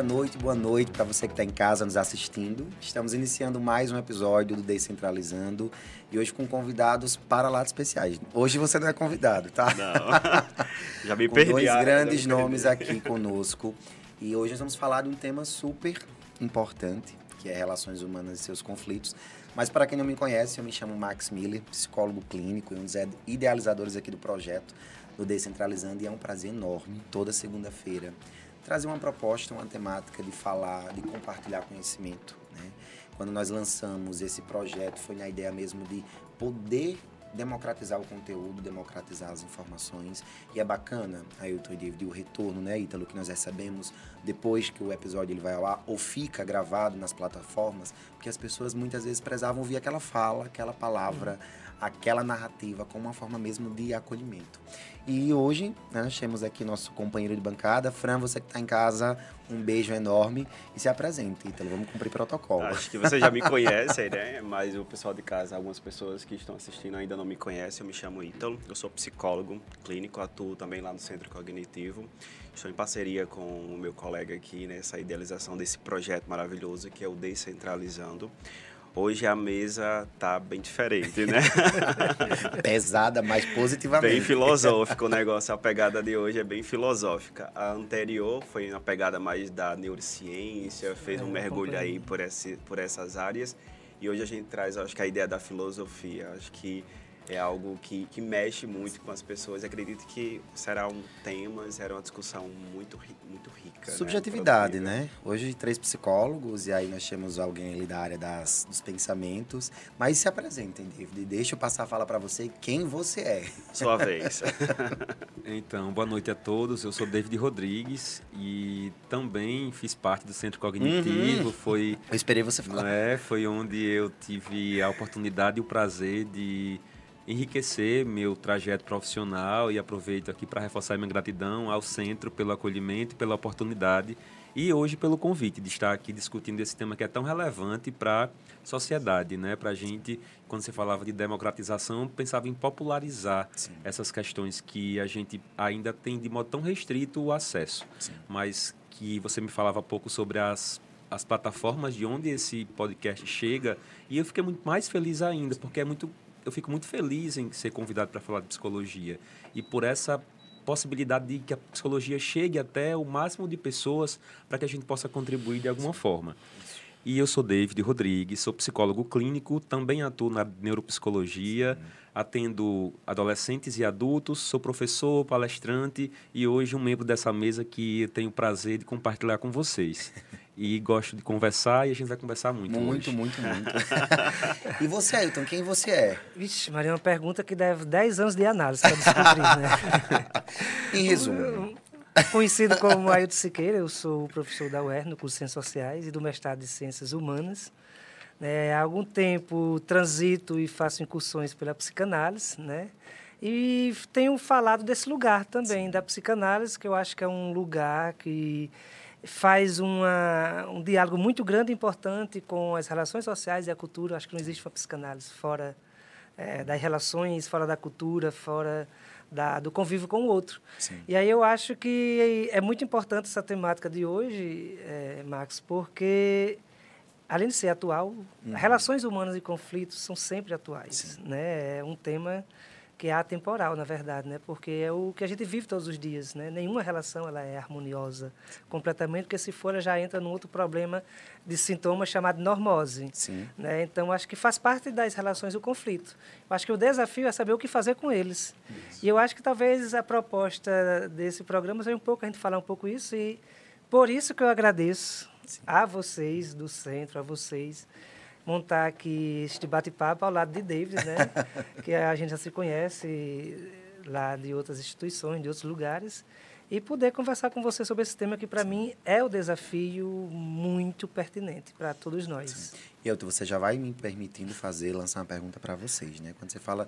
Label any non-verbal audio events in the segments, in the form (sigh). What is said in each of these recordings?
boa noite, boa noite para você que está em casa nos assistindo. Estamos iniciando mais um episódio do Descentralizando e hoje com convidados para lá especiais. Hoje você não é convidado, tá? Não. (laughs) Já me com perdi. dois ah, grandes nomes perdi. aqui conosco e hoje nós vamos falar de um tema super importante, que é relações humanas e seus conflitos. Mas para quem não me conhece, eu me chamo Max Miller, psicólogo clínico e um dos idealizadores aqui do projeto do Descentralizando e é um prazer enorme toda segunda-feira trazer uma proposta, uma temática de falar, de compartilhar conhecimento. Né? Quando nós lançamos esse projeto, foi na ideia mesmo de poder democratizar o conteúdo, democratizar as informações. E é bacana, Ailton e David, o retorno, né, Ítalo, que nós recebemos depois que o episódio ele vai ao ar, ou fica gravado nas plataformas, porque as pessoas muitas vezes prezavam ouvir aquela fala, aquela palavra, aquela narrativa como uma forma mesmo de acolhimento. E hoje né, nós temos aqui nosso companheiro de bancada, Fran, você que está em casa, um beijo enorme e se apresente, então vamos cumprir protocolo. Acho que você já me conhece, né? Mas o pessoal de casa, algumas pessoas que estão assistindo ainda não me conhecem. Eu me chamo Ítalo, eu sou psicólogo clínico, atuo também lá no Centro Cognitivo. Estou em parceria com o meu colega aqui nessa idealização desse projeto maravilhoso que é o Descentralizando. Hoje a mesa tá bem diferente, né? (laughs) Pesada, mas positivamente. Bem filosófico o negócio. A pegada de hoje é bem filosófica. A anterior foi uma pegada mais da neurociência, fez um É, mergulho acompanhei. aí por, esse, por essas áreas. E hoje a gente traz, acho que a ideia da filosofia. Acho que é algo que, que mexe muito com as pessoas. Acredito que será um tema, será uma discussão muito, muito rica. né? Subjetividade, Produtiva. né? Hoje três psicólogos e aí nós temos alguém ali da área das, dos pensamentos. Mas se apresentem, David. Deixa eu passar a fala para você quem você é. Sua (laughs) vez. Então, boa noite a todos. Eu sou David Rodrigues e também fiz parte do Centro Cognitivo. Foi, Eu esperei você não falar. é, foi onde eu tive a oportunidade e o prazer de enriquecer meu trajeto profissional e aproveito aqui para reforçar minha gratidão ao centro pelo acolhimento e pela oportunidade e hoje pelo convite de estar aqui discutindo esse tema que é tão relevante para a sociedade, né? Para a gente, quando você falava de democratização, pensava em popularizar Sim. essas questões que a gente ainda tem de modo tão restrito o acesso, Sim. mas que você me falava pouco sobre as as plataformas de onde esse podcast chega e eu fiquei muito mais feliz ainda porque é muito eu fico muito feliz em ser convidado para falar de psicologia e por essa possibilidade de que a psicologia chegue até o máximo de pessoas para que a gente possa contribuir de alguma forma. E eu sou David Rodrigues, sou psicólogo clínico, também atuo na neuropsicologia, atendo adolescentes e adultos, sou professor, palestrante e hoje um membro dessa mesa que tenho o prazer de compartilhar com vocês. (laughs) E gosto de conversar e a gente vai conversar muito, Muito, hoje. muito, muito. (laughs) e você, Ailton, quem você é? Vixe, Maria, é uma pergunta que deve 10 anos de análise para descobrir, né? (laughs) Em resumo. (laughs) Conhecido como Ailton Siqueira, eu sou professor da UER, no curso de Ciências Sociais e do mestrado de Ciências Humanas. Né, há algum tempo transito e faço incursões pela psicanálise, né? E tenho falado desse lugar também, da psicanálise, que eu acho que é um lugar que faz uma, um diálogo muito grande e importante com as relações sociais e a cultura. Acho que não existe uma psicanálise fora eh, das relações, fora da cultura, fora da, do convívio com o outro. Sim. E aí eu acho que é muito importante essa temática de hoje, eh, Max, porque além de ser atual, relações humanas e conflitos são sempre atuais, Uhum. Sim. né? É um tema que é atemporal, na verdade, né? Porque é o que a gente vive todos os dias, né? Nenhuma relação ela é harmoniosa completamente, porque se for ela já entra num outro problema de sintoma chamado normose. Sim. Né? Então, acho que faz parte das relações o conflito. Eu acho que o desafio é saber o que fazer com eles. E eu acho que talvez a proposta desse programa seja um pouco a gente falar um pouco isso e por isso que eu agradeço a vocês do centro, a vocês montar aqui este bate-papo ao lado de David, né? (laughs) que a gente já se conhece lá de outras instituições, de outros lugares e poder conversar com você sobre esse tema que para mim é o desafio muito pertinente para todos nós. E Elton, você já vai me permitindo fazer, lançar uma pergunta para vocês, né? Quando você fala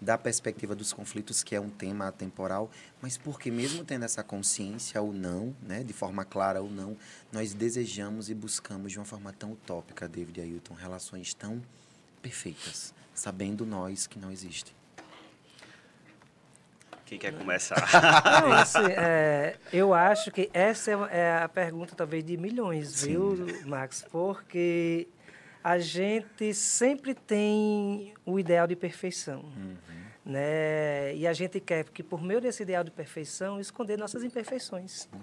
da perspectiva dos conflitos, que é um tema atemporal, mas porque mesmo tendo essa consciência ou não, né, de forma clara ou não, nós desejamos e buscamos de uma forma tão utópica, David e Ailton, relações tão perfeitas, sabendo nós que não existem. Quem quer começar? Não, (laughs) assim, é, eu acho que essa é, é a pergunta, talvez, de milhões, Sim. viu, Max? Porque a gente sempre tem o ideal de perfeição. Uhum. Né? E a gente quer que, por meio desse ideal de perfeição, esconder nossas imperfeições. Uhum.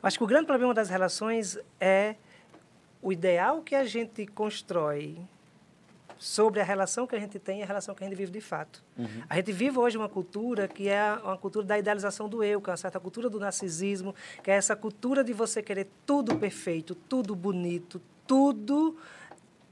Acho que o grande problema das relações é o ideal que a gente constrói sobre a relação que a gente tem e a relação que a gente vive de fato. Uhum. A gente vive hoje uma cultura que é uma cultura da idealização do eu, que é uma certa cultura do narcisismo, que é essa cultura de você querer tudo perfeito, tudo bonito, tudo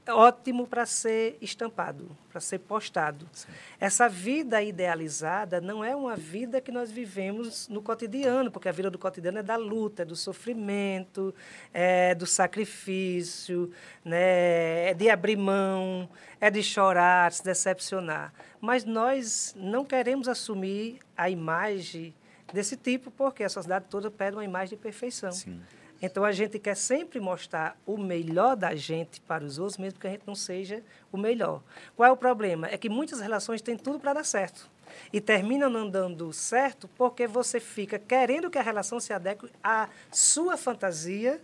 ótimo para ser estampado, para ser postado. Sim. Essa vida idealizada não é uma vida que nós vivemos no cotidiano, porque a vida do cotidiano é da luta, é do sofrimento, é do sacrifício, né? é de abrir mão, é de chorar, se decepcionar. Mas nós não queremos assumir a imagem desse tipo, porque a sociedade toda pede uma imagem de perfeição. Sim. Então a gente quer sempre mostrar o melhor da gente para os outros, mesmo que a gente não seja o melhor. Qual é o problema? É que muitas relações têm tudo para dar certo. E terminam não dando certo porque você fica querendo que a relação se adeque à sua fantasia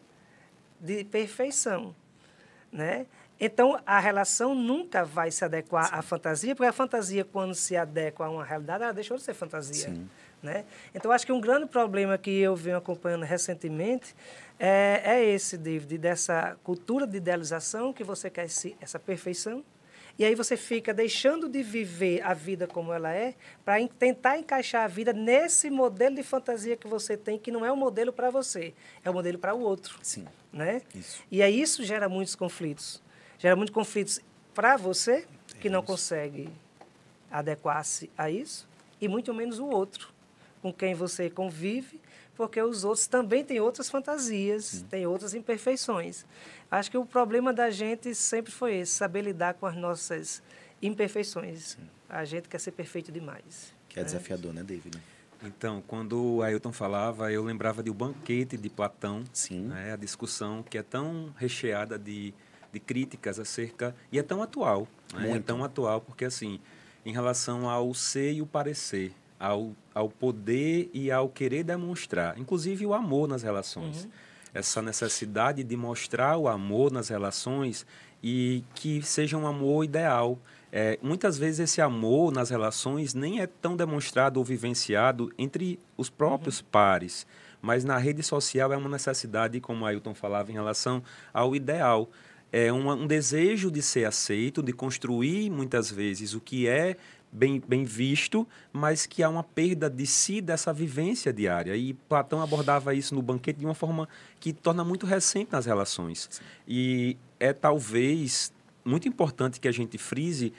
de perfeição. Né? Então, a relação nunca vai se adequar Sim. à fantasia, porque a fantasia, quando se adequa a uma realidade, ela deixou de ser fantasia. Sim. Né? Então, acho que um grande problema que eu venho acompanhando recentemente é, é esse, David, dessa cultura de idealização que você quer esse, essa perfeição. E aí você fica deixando de viver a vida como ela é para tentar encaixar a vida nesse modelo de fantasia que você tem, que não é um modelo para você, é um modelo para o outro. Sim. Né? Isso. E aí isso gera muitos conflitos. Gera muitos conflitos para você, que não consegue adequar-se a isso, e muito menos o outro, com quem você convive porque os outros também têm outras fantasias, Sim. têm outras imperfeições. Acho que o problema da gente sempre foi esse, saber lidar com as nossas imperfeições. Sim. A gente quer ser perfeito demais. Que é né? desafiador, né, David? Então, quando o Ailton falava, eu lembrava do banquete de Platão, Sim. Né, a discussão que é tão recheada de, de críticas acerca, e é tão atual, né, é tão atual porque, assim, em relação ao ser e o parecer, ao, ao poder e ao querer demonstrar, inclusive o amor nas relações. Uhum. Essa necessidade de mostrar o amor nas relações e que seja um amor ideal. É, muitas vezes esse amor nas relações nem é tão demonstrado ou vivenciado entre os próprios uhum. pares, mas na rede social é uma necessidade, como Ailton falava, em relação ao ideal. É um, um desejo de ser aceito, de construir muitas vezes o que é bem, bem visto, mas que há uma perda de si dessa vivência diária. E Platão abordava isso no banquete de uma forma que torna muito recente nas relações. Sim. E é talvez muito importante que a gente frise,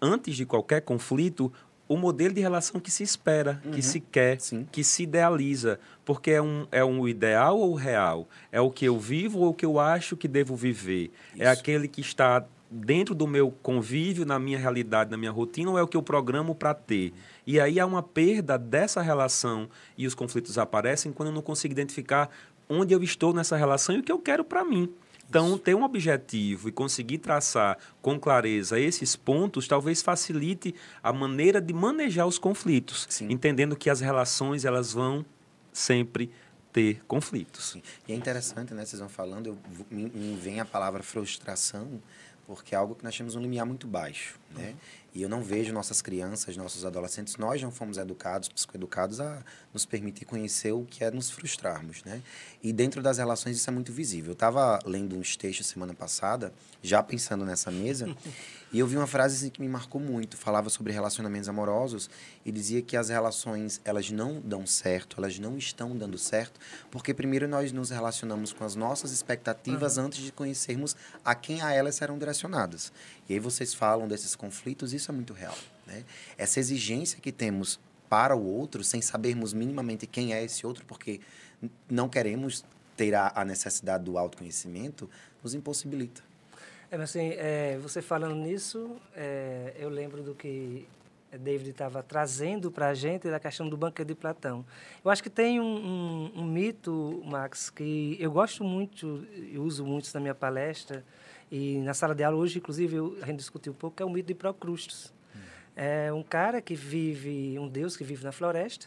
antes de qualquer conflito, o modelo de relação que se espera, uhum. que se quer, Sim. que se idealiza. Porque é um, é um ideal ou real? É o que eu vivo ou o que eu acho que devo viver? É isso. É aquele que está dentro do meu convívio, na minha realidade, na minha rotina, ou é o que eu programo para ter? E aí há uma perda dessa relação e os conflitos aparecem quando eu não consigo identificar onde eu estou nessa relação e o que eu quero para mim. Então, ter um objetivo e conseguir traçar com clareza esses pontos talvez facilite a maneira de manejar os conflitos, Sim. entendendo que as relações elas vão sempre ter conflitos. Sim. E é interessante, né? Vocês vão falando, eu, me, me vem a palavra frustração, porque é algo que nós temos um limiar muito baixo, né? Uhum. E eu não vejo nossas crianças, nossos adolescentes, nós não fomos educados, psicoeducados a nos permitir conhecer o que é nos frustrarmos, né? E dentro das relações isso é muito visível. Eu estava lendo uns textos semana passada, já pensando nessa mesa, (laughs) E eu vi uma frase assim, que me marcou muito. Falava sobre relacionamentos amorosos e dizia que as relações elas não dão certo, elas não estão dando certo, porque primeiro nós nos relacionamos com as nossas expectativas uhum. antes de conhecermos a quem a elas serão direcionadas. E aí vocês falam desses conflitos, isso é muito real. Né? Essa exigência que temos para o outro, sem sabermos minimamente quem é esse outro, porque não queremos ter a, a necessidade do autoconhecimento, nos impossibilita. É, mas assim, é, você falando nisso, é, eu lembro do que David estava trazendo para a gente da questão do banquete de Platão. Eu acho que tem um, um, um, mito, Max, que eu gosto muito e uso muito na minha palestra e na sala de aula hoje, inclusive, eu, a gente discutiu um pouco, que é o mito de Procrustes. Hum. É um cara que vive, um deus que vive na floresta,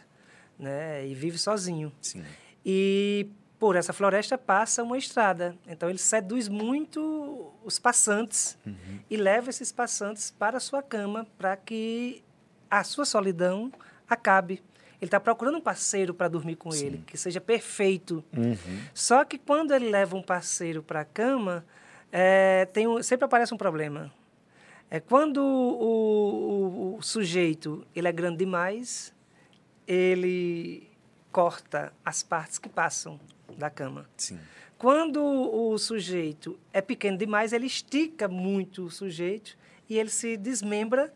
né? E vive sozinho. Sim. E por essa floresta passa uma estrada. Então ele seduz muito os passantes e leva esses passantes para a sua cama para que a sua solidão acabe. Ele está procurando um parceiro para dormir com ele, que seja perfeito. Só que quando ele leva um parceiro para a cama, é, tem um- sempre aparece um problema. É quando o, o- o sujeito ele é grande demais, ele corta as partes que passam da cama. Sim. Quando o sujeito é pequeno demais, ele estica muito o sujeito e ele se desmembra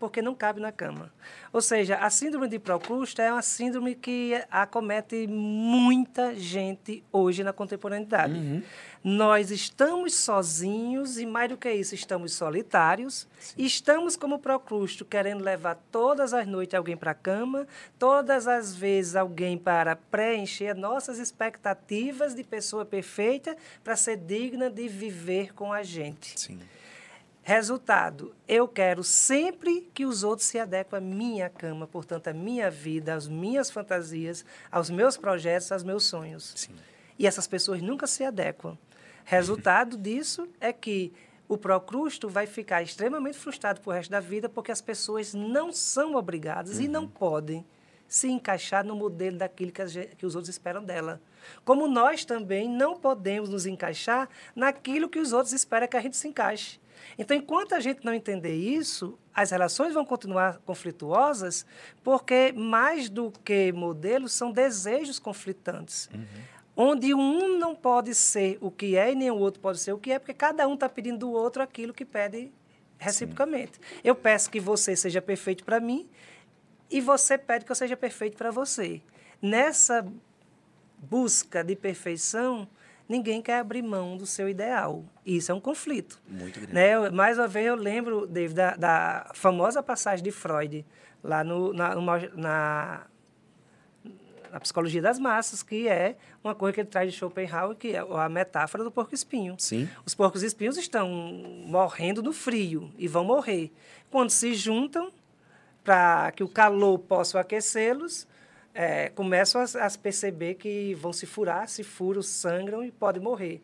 porque não cabe na cama. Ou seja, a síndrome de Procrusto é uma síndrome que acomete muita gente hoje na contemporaneidade. Nós estamos sozinhos e, mais do que isso, estamos solitários. Estamos como Procrusto, querendo levar todas as noites alguém para a cama, todas as vezes alguém para preencher nossas expectativas de pessoa perfeita para ser digna de viver com a gente. Sim. Resultado, eu quero sempre que os outros se adequem à minha cama, portanto, à minha vida, às minhas fantasias, aos meus projetos, aos meus sonhos. Sim. E essas pessoas nunca se adequam. Resultado (laughs) disso é que o procrusto vai ficar extremamente frustrado pro resto da vida porque as pessoas não são obrigadas e não podem se encaixar no modelo daquilo que, a gen- que os outros esperam dela. Como nós também não podemos nos encaixar naquilo que os outros esperam que a gente se encaixe. Então, enquanto a gente não entender isso, as relações vão continuar conflituosas, porque mais do que modelos são desejos conflitantes onde um não pode ser o que é e nem o outro pode ser o que é, porque cada um está pedindo do outro aquilo que pede reciprocamente. Eu peço que você seja perfeito para mim e você pede que eu seja perfeito para você. Nessa busca de perfeição, ninguém quer abrir mão do seu ideal. Isso é um conflito. Muito grande. Né? Mais uma vez, eu lembro, David, da, da famosa passagem de Freud, lá no, na, na, na psicologia das massas, que é uma coisa que ele traz de Schopenhauer, que é a metáfora do porco-espinho. Sim. Os porcos-espinhos estão morrendo no frio e vão morrer. Quando se juntam, para que o calor possa aquecê-los, é, começam a, a perceber que vão se furar, se furam, sangram e podem morrer.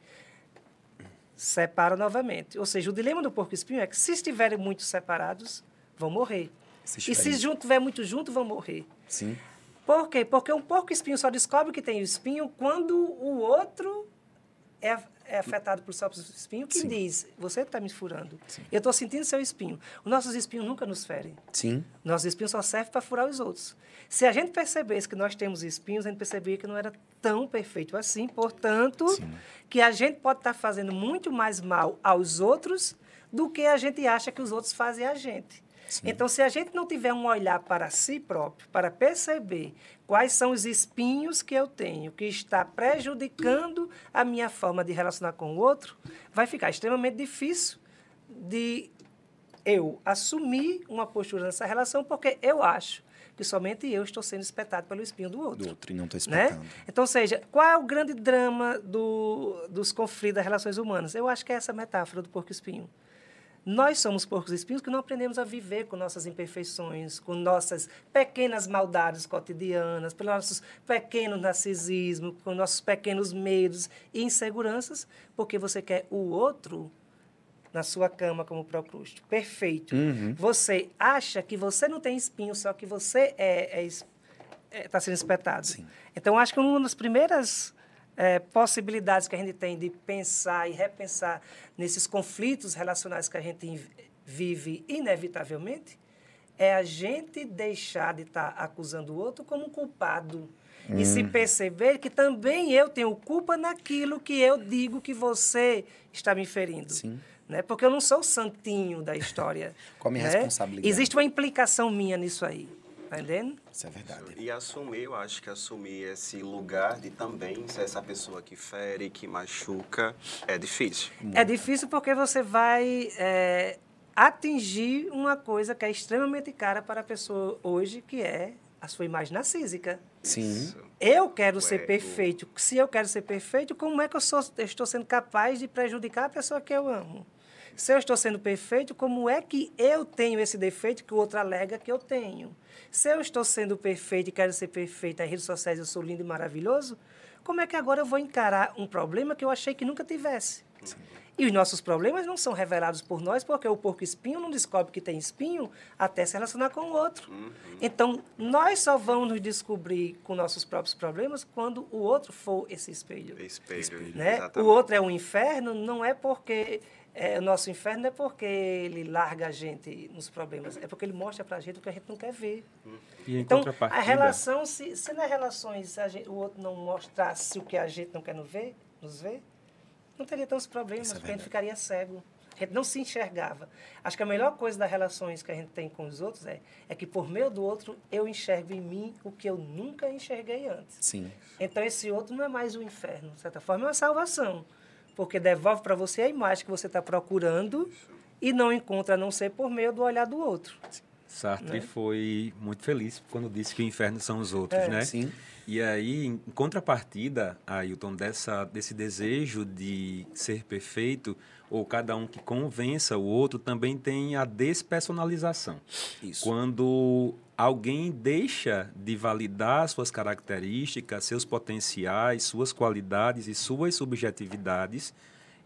Separam novamente. Ou seja, o dilema do porco-espinho é que se estiverem muito separados, vão morrer. Se e se estiver muito junto, vão morrer. Sim. Por quê? Porque um porco-espinho só descobre que tem o espinho quando o outro é, é afetado por seu espinho, que Sim. diz, você está me furando. Eu estou sentindo seu espinho. Os nossos espinhos nunca nos ferem. Sim. Nossos espinhos só servem para furar os outros. Se a gente percebesse que nós temos espinhos, a gente perceberia que não era tão perfeito assim. Portanto, Sim. que a gente pode estar fazendo muito mais mal aos outros do que a gente acha que os outros fazem a gente. Então, se a gente não tiver um olhar para si próprio, para perceber quais são os espinhos que eu tenho, que está prejudicando a minha forma de relacionar com o outro, vai ficar extremamente difícil de eu assumir uma postura nessa relação, porque eu acho que somente eu estou sendo espetado pelo espinho do outro. Do outro e não estou Né? espetando. Então, ou seja, qual é o grande drama do, dos conflitos das relações humanas? Eu acho que é essa metáfora do porco-espinho. Nós somos porcos-espinhos que não aprendemos a viver com nossas imperfeições, com nossas pequenas maldades cotidianas, pelos nossos pequenos narcisismos, com nossos pequenos medos e inseguranças, porque você quer o outro na sua cama como procrusto. Perfeito. Você acha que você não tem espinho, só que você é, está sendo espetado. Sim. Então, acho que uma das primeiras eh, possibilidades que a gente tem de pensar e repensar nesses conflitos relacionais que a gente vive inevitavelmente é a gente deixar de estar acusando o outro como um culpado. E se Hum. perceber que também eu tenho culpa naquilo que eu digo que você está me ferindo. Sim. Né? Porque eu não sou o santinho da história. (laughs) Qual a minha né? responsabilidade? Existe uma implicação minha nisso aí. Tá entendendo? Isso é verdade. E assumir, eu acho que assumir esse lugar de também ser essa pessoa que fere, que machuca, é difícil. É difícil porque você vai é, atingir uma coisa que é extremamente cara para a pessoa hoje, que é a sua imagem narcísica. Sim. Eu quero ser ego. perfeito. Se eu quero ser perfeito, como é que eu, sou, eu estou sendo capaz de prejudicar a pessoa que eu amo? Se eu estou sendo perfeito, como é que eu tenho esse defeito que o outro alega que eu tenho? Se eu estou sendo perfeito e quero ser perfeito nas redes sociais, eu sou lindo e maravilhoso, como é que agora eu vou encarar um problema que eu achei que nunca tivesse? Sim. E os nossos problemas não são revelados por nós, porque o porco espinho não descobre que tem espinho até se relacionar com o outro. Uhum. Então, nós só vamos nos descobrir com nossos próprios problemas quando o outro for esse espelho. Espelho, né? O outro é um inferno, não é porque é, o nosso inferno não é porque ele larga a gente nos problemas, é porque ele mostra para a gente o que a gente não quer ver. então, a relação, se, se nas relações gente, o outro não mostrasse o que a gente não quer nos ver, nos ver não teria tantos problemas, é porque a gente ficaria cego. A gente não se enxergava. Acho que a melhor coisa das relações que a gente tem com os outros é, é que, por meio do outro, eu enxergo em mim o que eu nunca enxerguei antes. Sim. Então, esse outro não é mais o inferno. De certa forma, é uma salvação. Porque devolve para você a imagem que você está procurando e não encontra, a não ser por meio do olhar do outro. Sartre né? foi muito feliz quando disse que o inferno são os outros, é. né? Sim. E aí, em contrapartida, Ailton, dessa, desse desejo de ser perfeito, ou cada um que convença o outro, também tem a despersonalização. Isso. Quando alguém deixa de validar suas características, seus potenciais, suas qualidades e suas subjetividades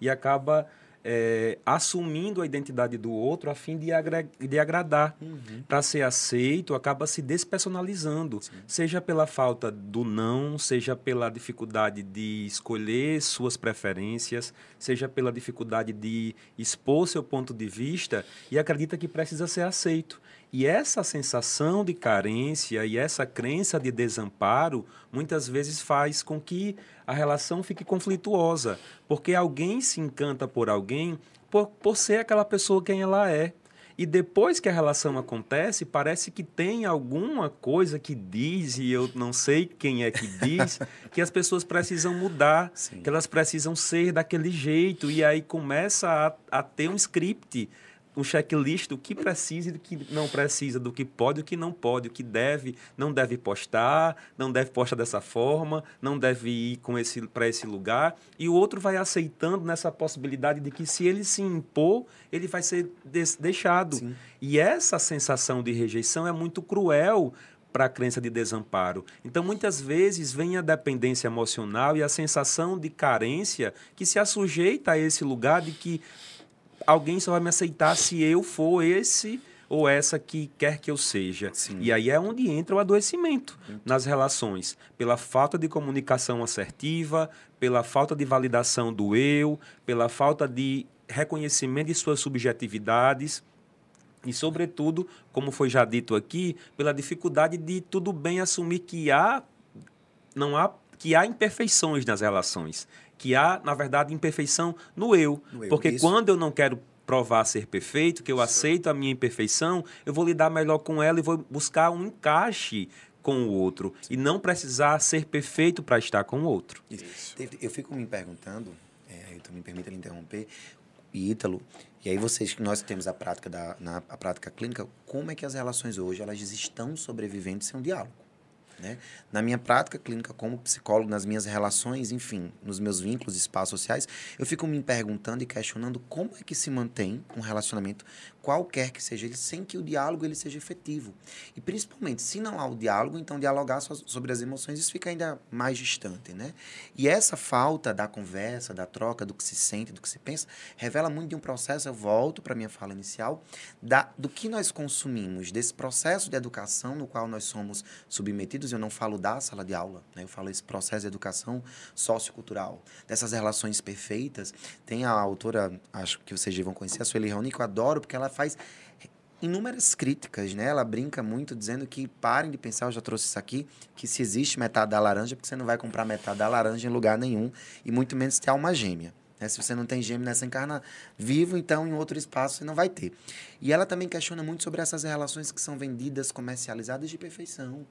e acaba é, assumindo a identidade do outro a fim de, agra de agradar. Uhum. Para ser aceito, acaba se despersonalizando, Sim. seja pela falta do não, seja pela dificuldade de escolher suas preferências, seja pela dificuldade de expor seu ponto de vista e acredita que precisa ser aceito. E essa sensação de carência e essa crença de desamparo muitas vezes faz com que a relação fique conflituosa, porque alguém se encanta por alguém por, por ser aquela pessoa quem ela é. E depois que a relação acontece, parece que tem alguma coisa que diz, e eu não sei quem é que diz, (laughs) que as pessoas precisam mudar, Sim. que elas precisam ser daquele jeito. E aí começa a, a ter um script um checklist do que precisa e do que não precisa, do que pode e do que não pode, o que deve, não deve postar, não deve postar dessa forma, não deve ir com esse para esse lugar, e o outro vai aceitando nessa possibilidade de que se ele se impor, ele vai ser deixado. Sim. E essa sensação de rejeição é muito cruel para a crença de desamparo. Então, muitas vezes, vem a dependência emocional e a sensação de carência que se assujeita a esse lugar de que alguém só vai me aceitar se eu for esse ou essa que quer que eu seja. Sim. E aí é onde entra o adoecimento nas relações, pela falta de comunicação assertiva, pela falta de validação do eu, pela falta de reconhecimento de suas subjetividades e, sobretudo, como foi já dito aqui, pela dificuldade de tudo bem assumir que há não há que há imperfeições nas relações que há, na verdade, imperfeição no eu. No eu porque isso. quando eu não quero provar ser perfeito, que eu aceito a minha imperfeição, eu vou lidar melhor com ela e vou buscar um encaixe com o outro Sim. e não precisar ser perfeito para estar com o outro. Isso. Eu fico me perguntando, é, então me permita interromper, Ítalo, e aí vocês que nós temos a prática da na, a prática clínica, como é que as relações hoje elas estão sobrevivendo sem um diálogo? Né? Na minha prática clínica como psicólogo, nas minhas relações, enfim, nos meus vínculos, espaços sociais, eu fico me perguntando e questionando como é que se mantém um relacionamento qualquer que seja ele, sem que o diálogo ele seja efetivo. E principalmente, se não há o diálogo, então dialogar sobre as emoções, isso fica ainda mais distante, né? E essa falta da conversa, da troca, do que se sente, do que se pensa, revela muito de um processo, eu volto para minha fala inicial, da, do que nós consumimos, desse processo de educação no qual nós somos submetidos, eu não falo da sala de aula, né? eu falo esse processo de educação sociocultural, dessas relações perfeitas. Tem a autora, acho que vocês vão conhecer, a Sueli Raoni, que eu adoro, porque ela faz inúmeras críticas, né? Ela brinca muito dizendo que parem de pensar, eu já trouxe isso aqui, que se existe metade da laranja, porque você não vai comprar metade da laranja em lugar nenhum, e muito menos ter alma gêmea. Né? Se você não tem gêmeo nessa encarna vivo, então em outro espaço você não vai ter. E ela também questiona muito sobre essas relações que são vendidas, comercializadas de perfeição.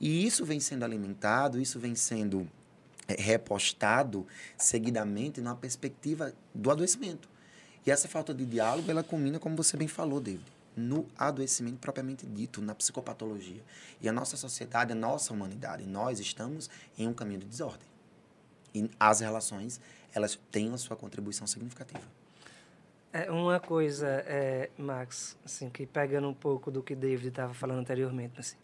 E isso vem sendo alimentado, isso vem sendo é, repostado seguidamente numa perspectiva do adoecimento. E essa falta de diálogo, ela culmina, como você bem falou, David, no adoecimento propriamente dito, na psicopatologia. E a nossa sociedade, a nossa humanidade, nós estamos em um caminho de desordem. E as relações, elas têm a sua contribuição significativa. É uma coisa, é, Max, assim, que pegando um pouco do que David estava falando anteriormente, assim,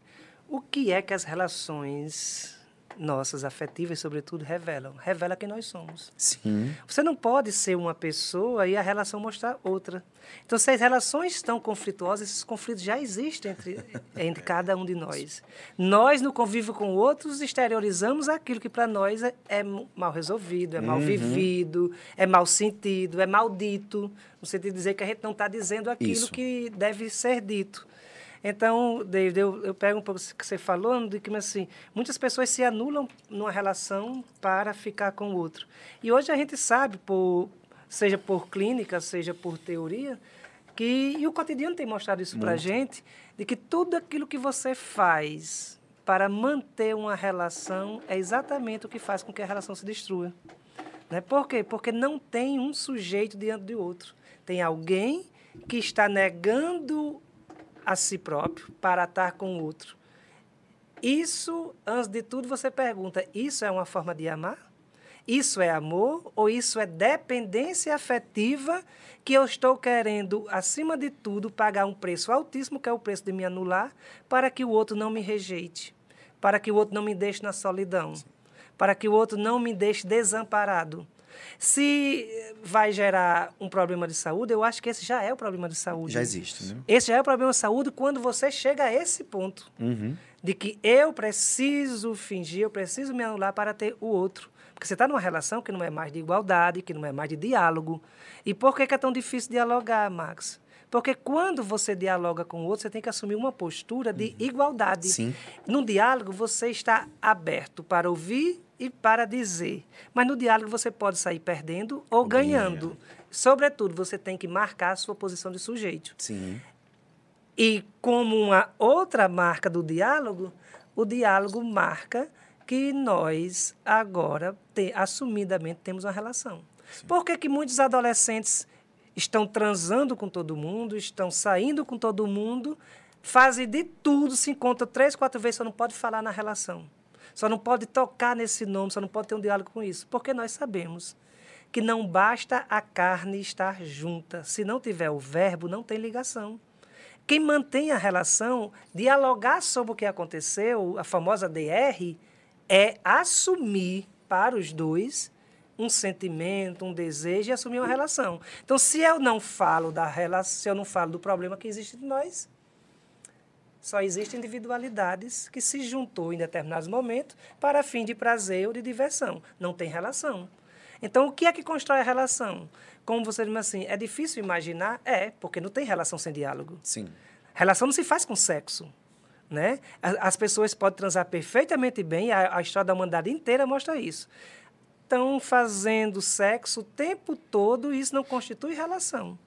o que é que as relações nossas afetivas, sobretudo, revelam? Revela quem nós somos. Sim. Você não pode ser uma pessoa e a relação mostrar outra. Então, se as relações estão conflituosas, esses conflitos já existem entre, (laughs) entre cada um de nós. Nós, no convívio com outros, exteriorizamos aquilo que para nós é, é, mal resolvido, é mal vivido, é mal sentido, é maldito, no sentido de dizer que a gente não está dizendo aquilo Isso. que deve ser dito. Então, David, eu, eu pego um pouco o que você falou, de que assim, muitas pessoas se anulam numa relação para ficar com o outro. E hoje a gente sabe, por, seja por clínica, seja por teoria, que, e o cotidiano tem mostrado isso para a gente, de que tudo aquilo que você faz para manter uma relação é exatamente o que faz com que a relação se destrua. Né? Por quê? Porque não tem um sujeito diante do outro. Tem alguém que está negando a si próprio para estar com o outro. Isso, antes de tudo, você pergunta: isso é uma forma de amar? Isso é amor ou isso é dependência afetiva que eu estou querendo, acima de tudo, pagar um preço altíssimo, que é o preço de me anular, para que o outro não me rejeite, para que o outro não me deixe na solidão, para que o outro não me deixe desamparado. Se vai gerar um problema de saúde, eu acho que esse já é o problema de saúde. Já existe, né? Esse já é o problema de saúde quando você chega a esse ponto Uhum. de que eu preciso fingir, eu preciso me anular para ter o outro. Porque você está numa relação que não é mais de igualdade, que não é mais de diálogo. E por que, é tão difícil dialogar, Max? Porque quando você dialoga com o outro, você tem que assumir uma postura de igualdade. Sim. No diálogo, você está aberto para ouvir e para dizer. Mas no diálogo, você pode sair perdendo ou ganhando. Sobretudo, você tem que marcar a sua posição de sujeito. Sim. E como uma outra marca do diálogo, o diálogo marca que nós agora te, assumidamente temos uma relação. Por que, que muitos adolescentes estão transando com todo mundo, estão saindo com todo mundo, fazem de tudo, se encontram três, quatro vezes, só não pode falar na relação. Só não pode tocar nesse nome, só não pode ter um diálogo com isso. Porque nós sabemos que não basta a carne estar junta. Se não tiver o verbo, não tem ligação. Quem mantém a relação, dialogar sobre o que aconteceu, a famosa DR, é assumir para os dois um sentimento, um desejo e assumir uma relação. Então, se eu não falo da relação, se eu não falo do problema que existe entre nós, só existem individualidades que se juntou em determinados momentos para fim de prazer ou de diversão. Não tem relação. Então, o que é que constrói a relação? Como você diz assim, é difícil imaginar? É, porque não tem relação sem diálogo. Sim. Relação não se faz com sexo. Né? As pessoas podem transar perfeitamente bem, a, a história da humanidade inteira mostra isso. Estão fazendo sexo o tempo todo e isso não constitui relação.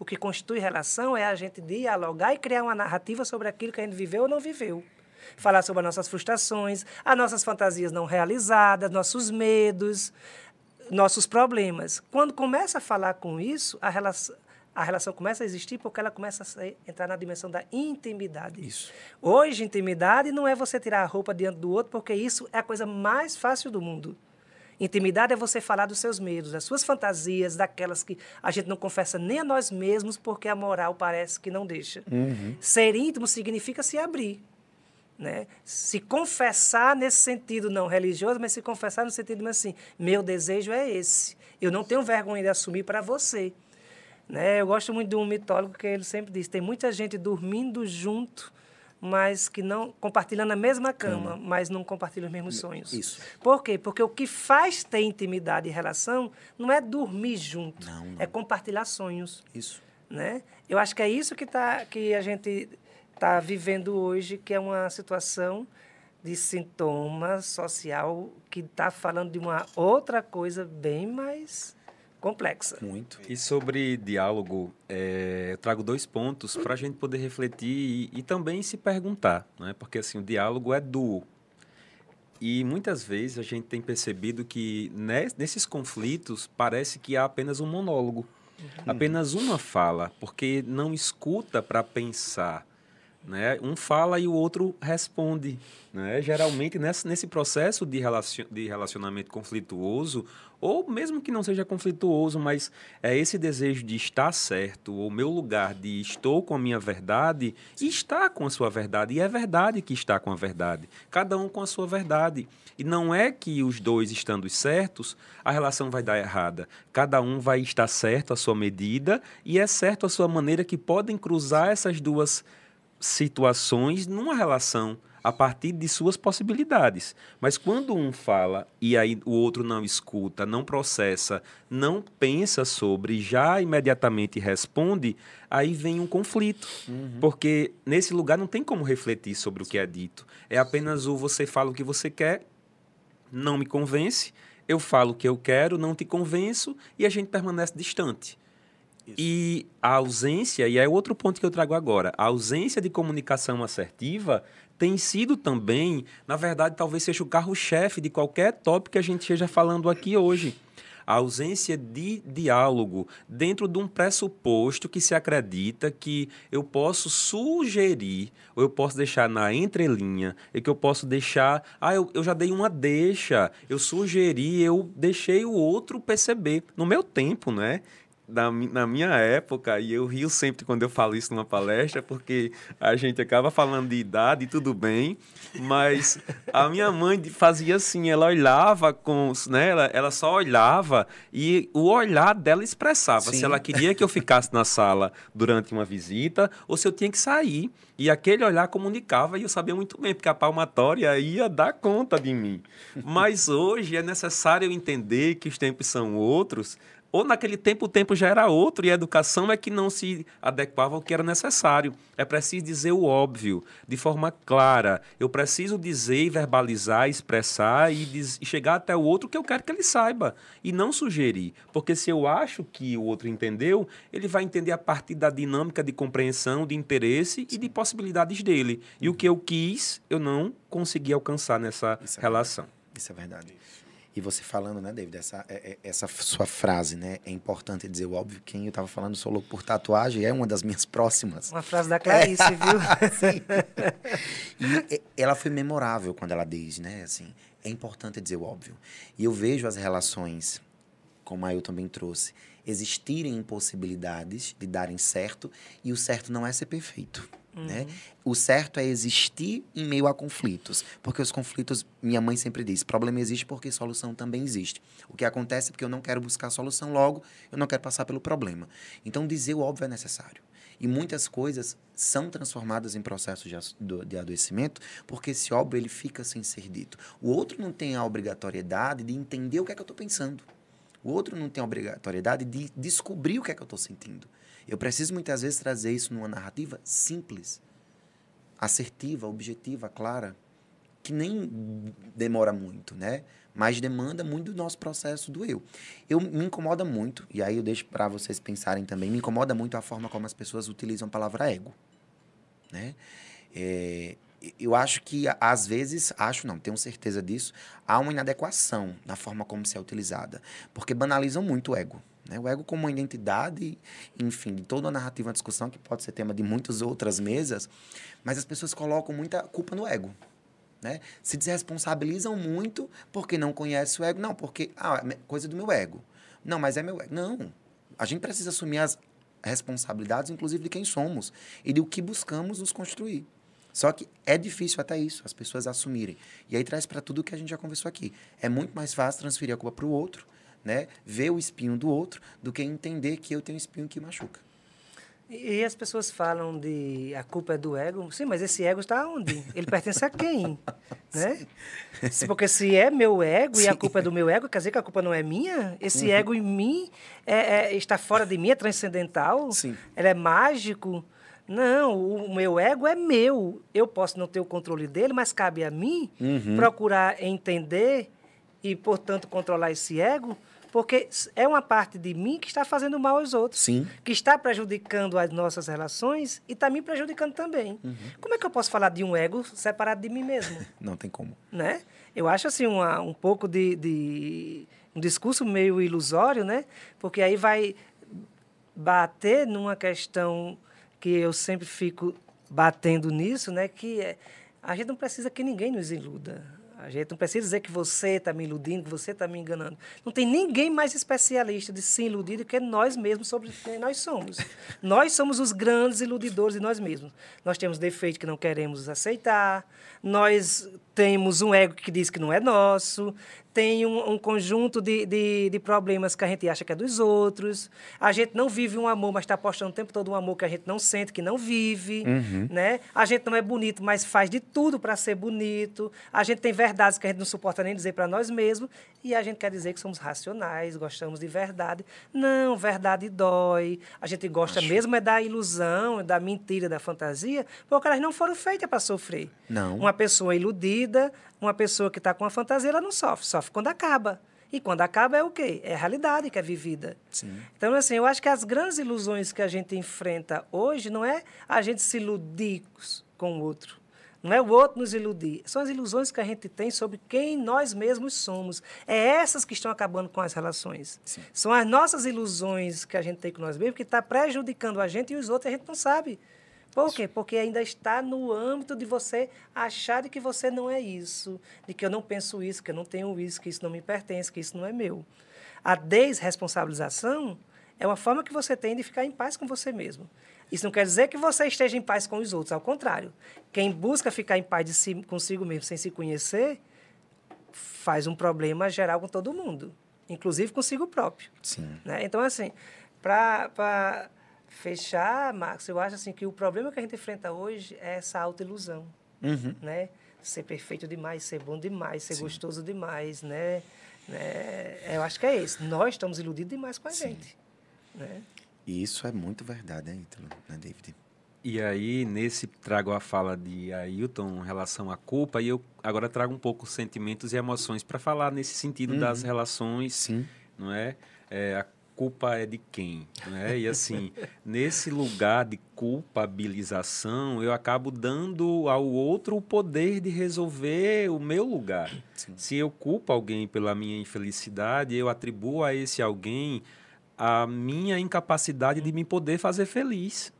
O que constitui relação é a gente dialogar e criar uma narrativa sobre aquilo que a gente viveu ou não viveu. Falar sobre as nossas frustrações, as nossas fantasias não realizadas, nossos medos, nossos problemas. Quando começa a falar com isso, a relação, a relação começa a existir porque ela começa a entrar na dimensão da intimidade. Isso. Hoje, intimidade não é você tirar a roupa diante do outro, porque isso é a coisa mais fácil do mundo. Intimidade é você falar dos seus medos, das suas fantasias, daquelas que a gente não confessa nem a nós mesmos, porque a moral parece que não deixa. Ser íntimo significa se abrir. Né? Se confessar nesse sentido não religioso, mas se confessar no sentido assim, meu desejo é esse. Eu não tenho vergonha de assumir para você. Né? Eu gosto muito de um mitólogo que ele sempre diz, tem muita gente dormindo junto, mas que não compartilhando a mesma cama, mas não compartilham os mesmos sonhos. Isso. Por quê? Porque o que faz ter intimidade e relação não é dormir junto, Não, não. é compartilhar sonhos Isso. né? Eu acho que é isso que, tá, que a gente está vivendo hoje, que é uma situação de sintoma social que está falando de uma outra coisa bem mais complexa. Muito. E sobre diálogo, é, eu trago dois pontos para a gente poder refletir e, e também se perguntar, né? porque assim, o diálogo é duo. E muitas vezes a gente tem percebido que nes- nesses conflitos parece que há apenas um monólogo, apenas uma fala, porque não escuta para pensar. Né? Um fala e o outro responde. Né? Geralmente, nesse, nesse processo de, relacion, de relacionamento conflituoso, ou mesmo que não seja conflituoso, mas é esse desejo de estar certo, ou meu lugar de estou com a minha verdade, e está com a sua verdade, e é verdade que está com a verdade, cada um com a sua verdade. E não é que os dois estando certos, a relação vai dar errada. Cada um vai estar certo à sua medida, e é certo a sua maneira que podem cruzar essas duas situações numa relação a partir de suas possibilidades. Mas quando um fala e aí o outro não escuta, não processa, não pensa sobre, já imediatamente responde, aí vem um conflito. Uhum. Porque nesse lugar não tem como refletir sobre o que é dito. É apenas o você fala o que você quer, não me convence, eu falo o que eu quero, não te convenço e a gente permanece distante. Isso. E a ausência, e é outro ponto que eu trago agora, a ausência de comunicação assertiva tem sido também, na verdade, talvez seja o carro-chefe de qualquer tópico que a gente esteja falando aqui hoje. A ausência de diálogo dentro de um pressuposto que se acredita que eu posso sugerir, ou eu posso deixar na entrelinha, e que eu posso deixar. Ah, eu, eu já dei uma deixa, eu sugeri, eu deixei o outro perceber. No meu tempo, né? Na, na minha época, e eu rio sempre quando eu falo isso numa palestra, porque a gente acaba falando de idade e tudo bem, mas a minha mãe fazia assim, ela olhava com, né, ela, ela só olhava e o olhar dela expressava Sim. se ela queria que eu ficasse na sala durante uma visita ou se eu tinha que sair. E aquele olhar comunicava e eu sabia muito bem, porque a palmatória ia dar conta de mim. Mas hoje é necessário entender que os tempos são outros, ou naquele tempo o tempo já era outro e a educação é que não se adequava ao que era necessário. É preciso dizer o óbvio, de forma clara. Eu preciso dizer verbalizar, expressar e, diz, e chegar até o outro que eu quero que ele saiba. E não sugerir. Porque se eu acho que o outro entendeu, ele vai entender a partir da dinâmica de compreensão, de interesse e de possibilidades dele. E o que eu quis, eu não consegui alcançar nessa Isso é relação. Isso é verdade. E você falando, né, David, essa, é, é, essa sua frase, né? É importante dizer o óbvio. Quem eu estava falando, sou louco por tatuagem, é uma das minhas próximas. Uma frase da Clarice, é. viu? (laughs) Sim. (laughs) E ela foi memorável quando ela diz, né? Assim, é importante dizer o óbvio. E eu vejo as relações, como a eu também trouxe, existirem impossibilidades de darem certo, e o certo não é ser perfeito. Uhum. Né? O certo é existir em meio a conflitos. Porque os conflitos, minha mãe sempre diz, problema existe porque solução também existe. O que acontece é porque eu não quero buscar a solução logo, eu não quero passar pelo problema. Então, dizer o óbvio é necessário. E muitas coisas são transformadas em processos de, de adoecimento porque esse óbvio ele fica sem ser dito. O outro não tem a obrigatoriedade de entender o que é que eu estou pensando. O outro não tem a obrigatoriedade de descobrir o que é que eu estou sentindo. Eu preciso muitas vezes trazer isso numa narrativa simples, assertiva, objetiva, clara, que nem demora muito, né? Mas demanda muito do nosso processo do eu. Eu me incomoda muito, e aí eu deixo para vocês pensarem também, me incomoda muito a forma como as pessoas utilizam a palavra ego, né? É, eu acho que às vezes, acho não, tenho certeza disso, há uma inadequação na forma como se é utilizada, porque banalizam muito o ego. Né? O ego como uma identidade, enfim, de toda a narrativa, uma discussão que pode ser tema de muitas outras mesas, mas as pessoas colocam muita culpa no ego. Né? Se desresponsabilizam muito porque não conhece o ego. Não, porque, ah, é coisa do meu ego. Não, mas é meu ego. Não. A gente precisa assumir as responsabilidades, inclusive de quem somos e de o que buscamos nos construir. Só que é difícil até isso, as pessoas assumirem. E aí traz para tudo o que a gente já conversou aqui. É muito mais fácil transferir a culpa para o outro né, ver o espinho do outro do que entender que eu tenho um espinho que machuca. E as pessoas falam de a culpa é do ego. Sim, mas esse ego está onde? Ele pertence a quem? (laughs) né? Porque se é meu ego Sim. e a culpa é do meu ego, quer dizer que a culpa não é minha? Esse uhum. ego em mim é, é, está fora de mim, é transcendental? Sim. Ele é mágico? Não, o meu ego é meu. Eu posso não ter o controle dele, mas cabe a mim uhum. procurar entender e, portanto, controlar esse ego porque é uma parte de mim que está fazendo mal aos outros. Sim. Que está prejudicando as nossas relações e está me prejudicando também. Uhum. Como é que eu posso falar de um ego separado de mim mesmo? (laughs) Não tem como. Né? Eu acho assim uma, um pouco de, de um discurso meio ilusório, né? Porque aí vai bater numa questão que eu sempre fico batendo nisso, né, que é, a gente não precisa que ninguém nos iluda. A gente não precisa dizer que você está me iludindo, que você está me enganando. Não tem ninguém mais especialista de se iludir do que nós mesmos sobre quem nós somos. nós somos os grandes iludidores de nós mesmos. Nós temos defeitos que não queremos aceitar, nós temos um ego que diz que não é nosso, tem um, um conjunto de, de, de, problemas que a gente acha que é dos outros. A gente não vive um amor, mas está apostando o tempo todo um amor que a gente não sente, que não vive. Uhum. Né? A gente não é bonito, mas faz de tudo para ser bonito. A gente tem verdades que a gente não suporta nem dizer para nós mesmos. E a gente quer dizer que somos racionais, gostamos de verdade. Não, verdade dói. A gente gosta Acho. mesmo é da ilusão, da mentira, da fantasia, porque elas não foram feitas para sofrer. Não. Uma pessoa iludida, uma pessoa que está com a fantasia, ela não sofre, sofre quando acaba. E quando acaba é o quê? É a realidade que é vivida. Sim. Então, assim, eu acho que as grandes ilusões que a gente enfrenta hoje não é a gente se iludir com o outro. Não é o outro nos iludir. São as ilusões que a gente tem sobre quem nós mesmos somos. É essas que estão acabando com as relações. Sim. São as nossas ilusões que a gente tem com nós mesmos que está prejudicando a gente e os outros a gente não sabe. Por quê? Porque ainda está no âmbito de você achar de que você não é isso, de que eu não penso isso, que eu não tenho isso, que isso não me pertence, que isso não é meu. A desresponsabilização é uma forma que você tem de ficar em paz com você mesmo. Isso não quer dizer que você esteja em paz com os outros, ao contrário. Quem busca ficar em paz de si, consigo mesmo sem se conhecer, faz um problema geral com todo mundo, inclusive consigo próprio. Sim. Né? Então, assim, para fechar, Marcos, eu acho assim que o problema que a gente enfrenta hoje é essa autoilusão, uhum. né? Ser perfeito demais, ser bom demais, ser Sim. gostoso demais, né? né? Eu acho que é isso. Nós estamos iludidos demais com a Sim. gente, né? E isso é muito verdade, hein, né, David? E aí, nesse, trago a fala de Ailton em relação à culpa, e eu agora trago um pouco sentimentos e emoções para falar nesse sentido uhum. das relações, Sim. não é? é a culpa é de quem? Né? E assim, (laughs) nesse lugar de culpabilização, eu acabo dando ao outro o poder de resolver o meu lugar. Sim. Se eu culpo alguém pela minha infelicidade, eu atribuo a esse alguém a minha incapacidade de me poder fazer feliz.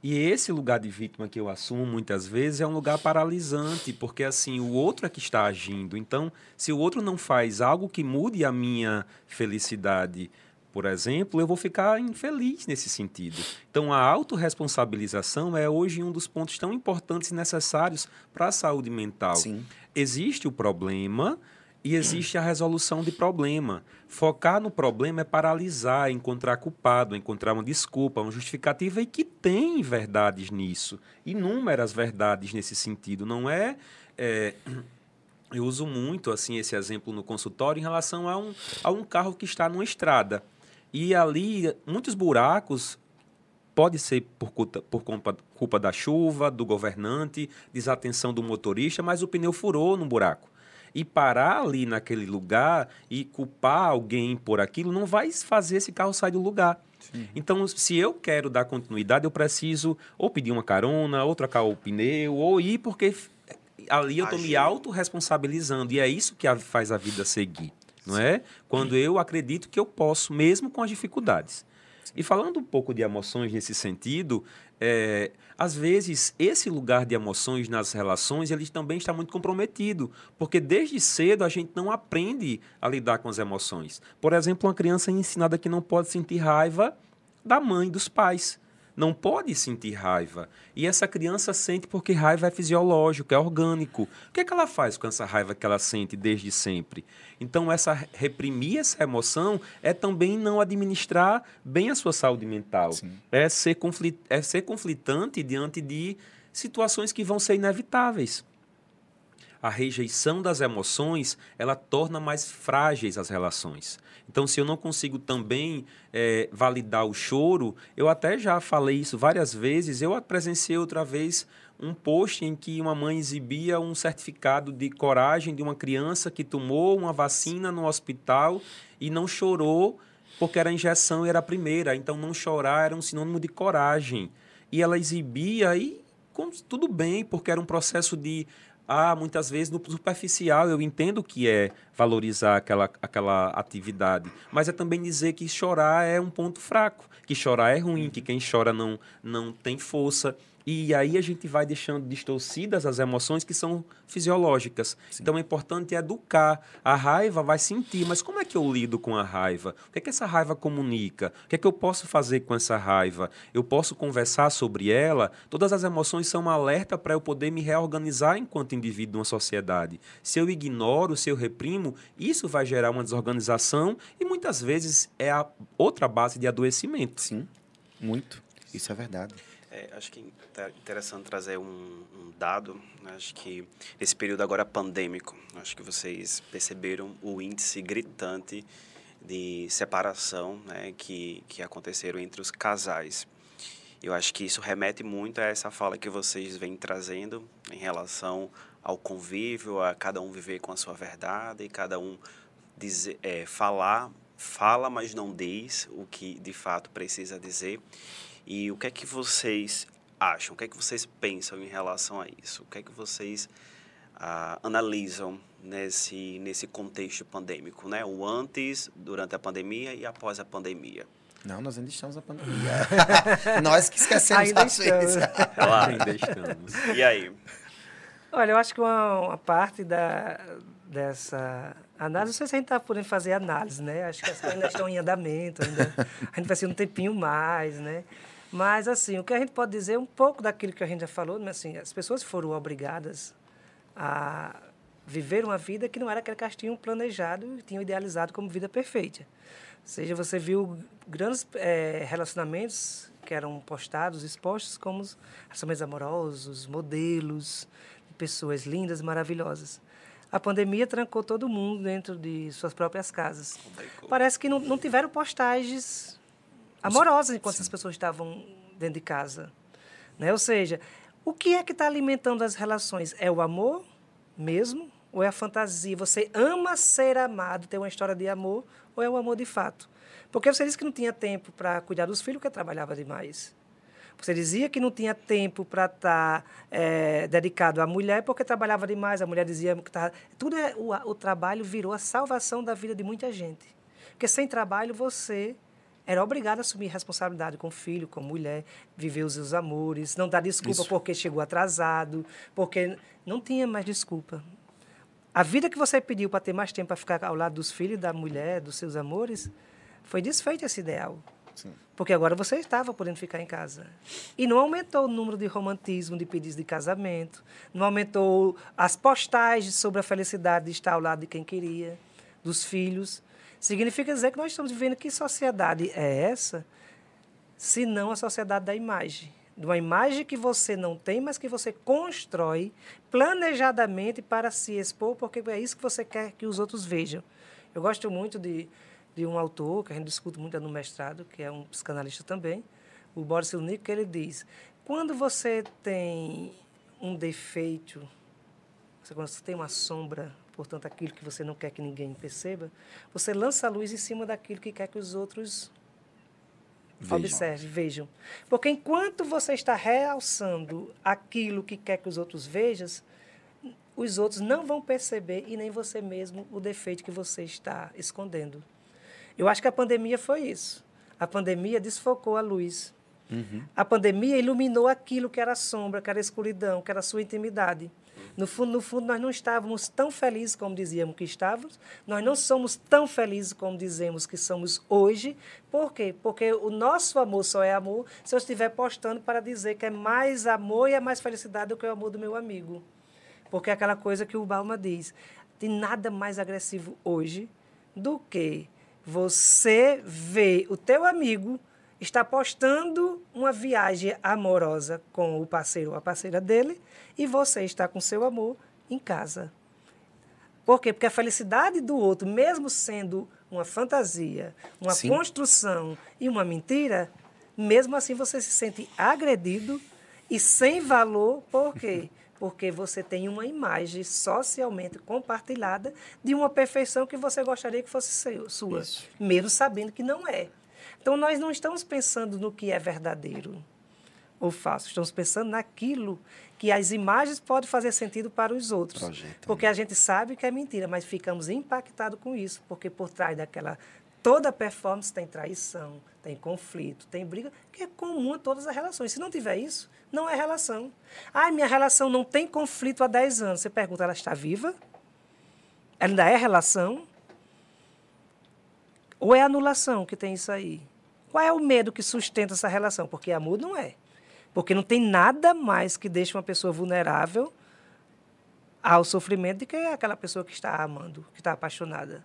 E esse lugar de vítima que eu assumo muitas vezes é um lugar paralisante, porque assim, o outro é que está agindo. Então, se o outro não faz algo que mude a minha felicidade, por exemplo, eu vou ficar infeliz nesse sentido. Então, a autorresponsabilização é hoje um dos pontos tão importantes e necessários para a saúde mental. Sim. Existe o problema e existe a resolução de problema. Focar no problema é paralisar, encontrar culpado, encontrar uma desculpa, uma justificativa e que tem verdades nisso, inúmeras verdades nesse sentido. Não é, é (clears throat) eu uso muito assim esse exemplo no consultório em relação a um, a um carro que está numa estrada. E ali, muitos buracos pode ser por culpa, por culpa, culpa da chuva, do governante, desatenção do motorista, mas o pneu furou no buraco. E parar ali naquele lugar e culpar alguém por aquilo não vai fazer esse carro sair do lugar. Sim. Então, se eu quero dar continuidade, eu preciso ou pedir uma carona, ou trocar o pneu, ou ir, porque ali eu estou me autorresponsabilizando. E é isso que faz a vida seguir não é? Quando eu acredito que eu posso, mesmo com as dificuldades. E falando um pouco de emoções nesse sentido, é, às vezes esse lugar de emoções nas relações ele também está muito comprometido, porque desde cedo a gente não aprende a lidar com as emoções. Por exemplo, uma criança é ensinada que não pode sentir raiva da mãe, dos pais não pode sentir raiva. E essa criança sente porque raiva é fisiológico, é orgânico. O que, é que ela faz com essa raiva que ela sente desde sempre? Então, essa reprimir essa emoção é também não administrar bem a sua saúde mental. É ser, conflit, é ser conflitante diante de situações que vão ser inevitáveis a rejeição das emoções ela torna mais frágeis as relações. Então, se eu não consigo também é, validar o choro, eu até já falei isso várias vezes. Eu presenciei outra vez um post em que uma mãe exibia um certificado de coragem de uma criança que tomou uma vacina no hospital e não chorou porque era injeção e era a primeira. Então, não chorar era um sinônimo de coragem. E ela exibia e tudo bem, porque era um processo de ah, muitas vezes no superficial eu entendo que é valorizar aquela, aquela atividade, mas é também dizer que chorar é um ponto fraco, que chorar é ruim, que quem chora não, não tem força. E aí a gente vai deixando distorcidas as emoções que são fisiológicas. Sim. Então é importante educar. A raiva vai sentir, mas como é que eu lido com a raiva? O que é que essa raiva comunica? O que é que eu posso fazer com essa raiva? Eu posso conversar sobre ela? Todas as emoções são um alerta para eu poder me reorganizar enquanto indivíduo numa sociedade. Se eu ignoro, se eu reprimo, isso vai gerar uma desorganização e muitas vezes é a outra base de adoecimento. Sim, muito. Isso é verdade. É, acho que é interessante trazer um, um dado. Né? Acho que nesse período agora pandêmico, acho que vocês perceberam o índice gritante de separação né, que, que aconteceram entre os casais. Eu acho que isso remete muito a essa fala que vocês vêm trazendo em relação ao convívio, a cada um viver com a sua verdade, e cada um dizer, é, falar, fala, mas não diz o que de fato precisa dizer. E o que é que vocês acham? O que é que vocês pensam em relação a isso? O que é que vocês ah, analisam nesse, nesse contexto pandêmico, né? O antes, durante a pandemia e após a pandemia. Não, nós ainda estamos na pandemia. (laughs) nós que esquecemos ainda às vezes. ainda estamos. E aí? Olha, eu acho que uma, uma parte da, dessa análise, não sei se a gente está podendo fazer análise, né? Acho que as coisas ainda estão em andamento, ainda, a gente vai ser um tempinho mais, né? Mas, assim, o que a gente pode dizer é um pouco daquilo que a gente já falou, mas, assim, as pessoas foram obrigadas a viver uma vida que não era aquela que elas tinham planejado e tinham idealizado como vida perfeita. Ou seja, você viu grandes é, relacionamentos que eram postados, expostos como relacionamentos amorosos, modelos, de pessoas lindas, maravilhosas. A pandemia trancou todo mundo dentro de suas próprias casas. Parece que não, não tiveram postagens amorosas enquanto Sim. as pessoas estavam dentro de casa. Né? Ou seja, o que é que está alimentando as relações? É o amor mesmo? Ou é a fantasia? Você ama ser amado, ter uma história de amor, ou é o amor de fato? Porque você disse que não tinha tempo para cuidar dos filhos, porque trabalhava demais. Você dizia que não tinha tempo para estar tá, é, dedicado à mulher porque trabalhava demais. A mulher dizia que estava. Tudo é, o, o trabalho virou a salvação da vida de muita gente. Porque sem trabalho você era obrigado a assumir responsabilidade com o filho, com a mulher, viver os seus amores, não dar desculpa Isso. porque chegou atrasado, porque não tinha mais desculpa. A vida que você pediu para ter mais tempo para ficar ao lado dos filhos, da mulher, dos seus amores, foi desfeito esse ideal. Sim. Porque agora você estava podendo ficar em casa. E não aumentou o número de romantismo, de pedidos de casamento, não aumentou as postagens sobre a felicidade de estar ao lado de quem queria, dos filhos. Significa dizer que nós estamos vivendo que sociedade é essa, se não a sociedade da imagem. De uma imagem que você não tem, mas que você constrói planejadamente para se expor, porque é isso que você quer que os outros vejam. Eu gosto muito de, de um autor, que a gente discute muito no mestrado, que é um psicanalista também, o Boris Cyrulnik, que ele diz, quando você tem um defeito, quando você tem uma sombra portanto, aquilo que você não quer que ninguém perceba, você lança a luz em cima daquilo que quer que os outros vejam. observem, vejam. Porque enquanto você está realçando aquilo que quer que os outros vejam, os outros não vão perceber e nem você mesmo o defeito que você está escondendo. Eu acho que a pandemia foi isso. A pandemia desfocou a luz. Uhum. A pandemia iluminou aquilo que era sombra, que era escuridão, que era sua intimidade. No fundo, no fundo, nós não estávamos tão felizes como dizíamos que estávamos. Nós não somos tão felizes como dizemos que somos hoje. Por quê? Porque o nosso amor só é amor se eu estiver postando para dizer que é mais amor e é mais felicidade do que o amor do meu amigo. Porque é aquela coisa que o Balma diz. Tem nada mais agressivo hoje do que você ver o teu amigo está postando uma viagem amorosa com o parceiro ou a parceira dele e você está com seu amor em casa. Por quê? Porque a felicidade do outro, mesmo sendo uma fantasia, uma Sim. construção e uma mentira, mesmo assim você se sente agredido e sem valor. Por quê? (laughs) Porque você tem uma imagem socialmente compartilhada de uma perfeição que você gostaria que fosse seu, sua, Isso. mesmo sabendo que não é. Então, nós não estamos pensando no que é verdadeiro ou falso, estamos pensando naquilo que as imagens podem fazer sentido para os outros. Projeto, porque né? a gente sabe que é mentira, mas ficamos impactados com isso, porque por trás daquela toda performance tem traição, tem conflito, tem briga, que é comum a todas as relações. Se não tiver isso, Não é relação. Ah, minha relação não tem conflito há 10 anos. Você pergunta, ela está viva? Ela ainda é relação? Ou é anulação que tem isso aí? Qual é o medo que sustenta essa relação? Porque amor não é. Porque não tem nada mais que deixe uma pessoa vulnerável ao sofrimento do que aquela pessoa que está amando, que está apaixonada.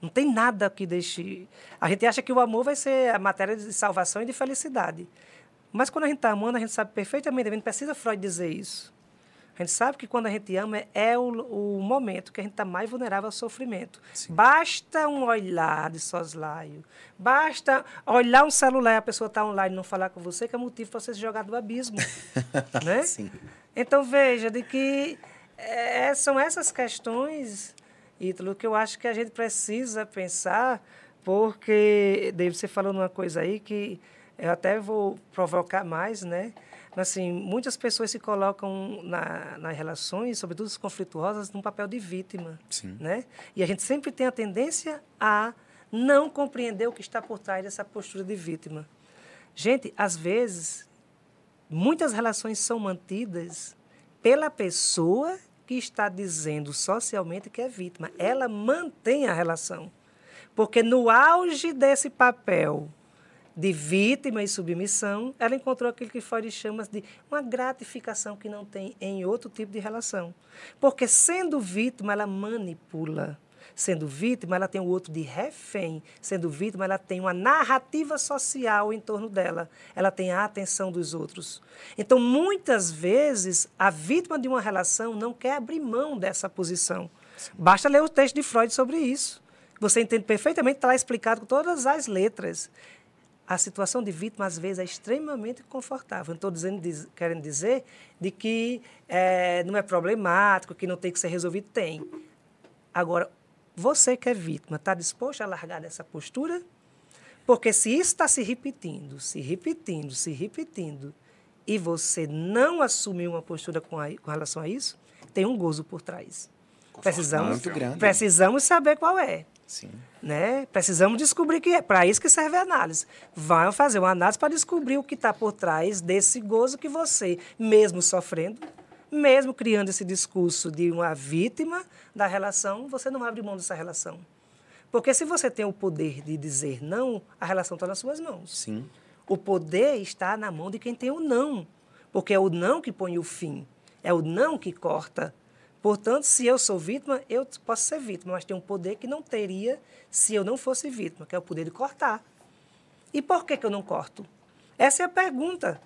Não tem nada que deixe. A gente acha que o amor vai ser a matéria de salvação e de felicidade. Mas quando a gente está amando, a gente sabe perfeitamente, a gente precisa Freud dizer isso. A gente sabe que quando a gente ama é o, o momento que a gente está mais vulnerável ao sofrimento. Sim. Basta um olhar de soslaio, basta olhar um celular e a pessoa está online e não falar com você, que é motivo para você se jogar do abismo. (laughs) né? Sim. Então veja de que é, são essas questões, Ítalo, que eu acho que a gente precisa pensar, porque David, você falou numa coisa aí que eu até vou provocar mais, né? assim, muitas pessoas se colocam na, nas relações, sobretudo as conflituosas, num papel de vítima. Sim. Né? E a gente sempre tem a tendência a não compreender o que está por trás dessa postura de vítima. Gente, às vezes, muitas relações são mantidas pela pessoa que está dizendo socialmente que é vítima. Ela mantém a relação. Porque no auge desse papel de vítima e submissão, ela encontrou aquilo que Freud chama de uma gratificação que não tem em outro tipo de relação. Porque sendo vítima, ela manipula. Sendo vítima, ela tem o outro de refém. Sendo vítima, ela tem uma narrativa social em torno dela. Ela tem a atenção dos outros. Então, muitas vezes, a vítima de uma relação não quer abrir mão dessa posição. Basta ler o texto de Freud sobre isso. Você entende perfeitamente, está explicado com todas as letras a situação de vítima, às vezes, é extremamente confortável. Não estou dizendo, diz, querendo dizer de que é, não é problemático, que não tem que ser resolvido. Tem. Agora, você que é vítima, está disposto a largar dessa postura? Porque se isso está se repetindo, se repetindo, se repetindo, e você não assumiu uma postura com, a, com relação a isso, tem um gozo por trás. Precisamos, precisamos saber qual é. Sim. Né? Precisamos descobrir que é para isso que serve a análise. Vão fazer uma análise para descobrir o que está por trás desse gozo que você, mesmo sofrendo, mesmo criando esse discurso de uma vítima da relação, você não abre mão dessa relação. Porque se você tem o poder de dizer não, a relação está nas suas mãos. Sim. O poder está na mão de quem tem o não. Porque é o não que põe o fim. É o não que corta Portanto, se eu sou vítima, eu posso ser vítima, mas tem um poder que não teria se eu não fosse vítima, que é o poder de cortar. E por que, que eu não corto? Essa é a pergunta.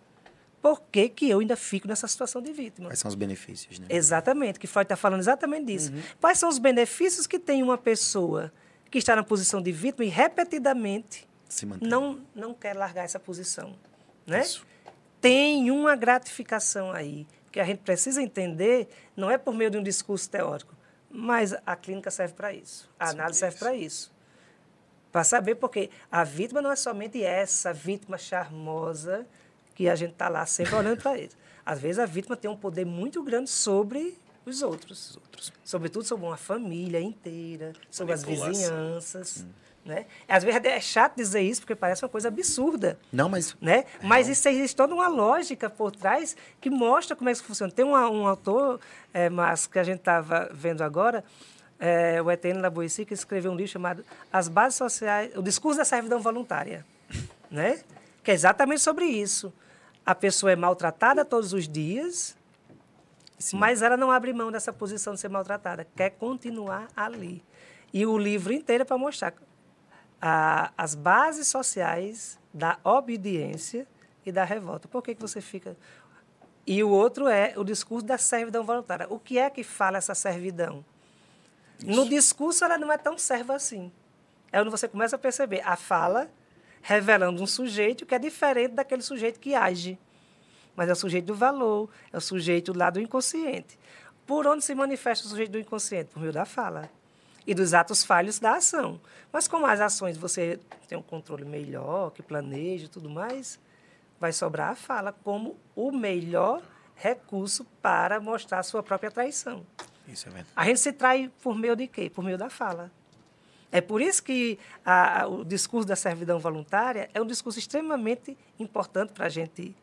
Por que, que eu ainda fico nessa situação de vítima? Quais são os benefícios, né? Exatamente, que Freud está falando exatamente disso. Uhum. Quais são os benefícios que tem uma pessoa que está na posição de vítima e repetidamente não, não quer largar essa posição? Né? Isso. Tem uma gratificação aí que a gente precisa entender não é por meio de um discurso teórico, mas a clínica serve para isso, a Sim, análise serve para isso. Para saber, porque a vítima não é somente essa vítima charmosa que a gente está lá sempre olhando para ele. Às vezes a vítima tem um poder muito grande sobre os outros. Os outros. Sobretudo sobre uma família inteira, sobre as vizinhanças. Hum. Né? Às vezes é chato dizer isso, porque parece uma coisa absurda. Não, mas. Né? Mas isso existe toda uma lógica por trás que mostra como é que isso funciona. Tem uma, um autor, é, mas que a gente estava vendo agora, é, o Etienne Laboissy, que escreveu um livro chamado As Bases Sociais, o Discurso da Servidão Voluntária, né? que é exatamente sobre isso. A pessoa é maltratada todos os dias, Sim. mas ela não abre mão dessa posição de ser maltratada, quer continuar ali. E o livro inteiro é para mostrar a, as bases sociais da obediência e da revolta. Por que, que você fica. E o outro é o discurso da servidão voluntária. O que é que fala essa servidão? Isso. No discurso, ela não é tão serva assim. É onde você começa a perceber a fala revelando um sujeito que é diferente daquele sujeito que age. Mas é o sujeito do valor, é o sujeito lá do inconsciente. Por onde se manifesta o sujeito do inconsciente? Por meio da fala e dos atos falhos da ação. Mas como as ações você tem um controle melhor, que planeja e tudo mais, vai sobrar a fala como o melhor recurso para mostrar a sua própria traição. Isso é verdade. A gente se trai por meio de quê? Por meio da fala. É por isso que a, o discurso da servidão voluntária é um discurso extremamente importante para a gente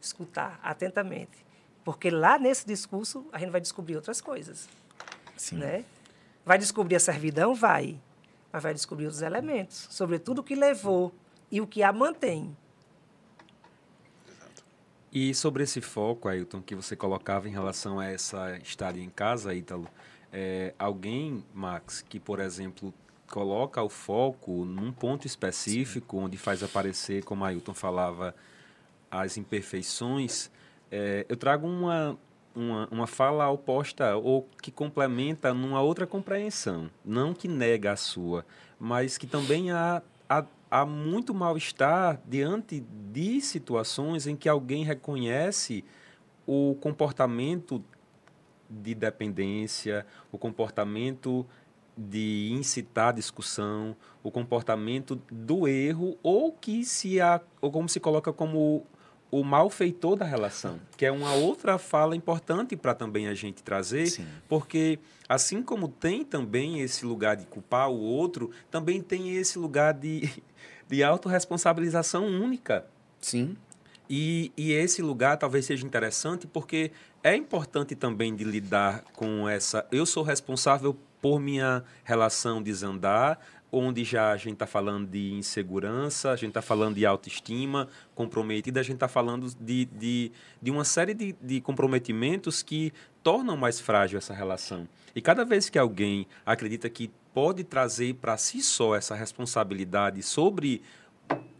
escutar atentamente. Porque lá nesse discurso a gente vai descobrir outras coisas. Sim. Né? Vai descobrir a servidão? Vai. Mas vai descobrir outros elementos, sobretudo o que levou e o que a mantém. E sobre esse foco, Ailton, que você colocava em relação a essa estadia em casa, Ítalo, é, alguém, Max, que, por exemplo, coloca o foco num ponto específico, Sim. onde faz aparecer, como Ailton falava, as imperfeições, é, eu trago uma, uma, uma fala oposta ou que complementa numa outra compreensão, não que nega a sua, mas que também há, há há muito mal-estar diante de situações em que alguém reconhece o comportamento de dependência, o comportamento de incitar discussão, o comportamento do erro ou que se a, ou como se coloca como o malfeitor da relação, que é uma outra fala importante para também a gente trazer, Sim. porque assim como tem também esse lugar de culpar o outro, também tem esse lugar de (laughs) de autorresponsabilização única. Sim. E, e esse lugar talvez seja interessante porque é importante também de lidar com essa. Eu sou responsável por minha relação desandar, onde já a gente está falando de insegurança, a gente está falando de autoestima comprometida, a gente está falando de, de, de uma série de, de comprometimentos que tornam mais frágil essa relação. E cada vez que alguém acredita que pode trazer para si só essa responsabilidade sobre,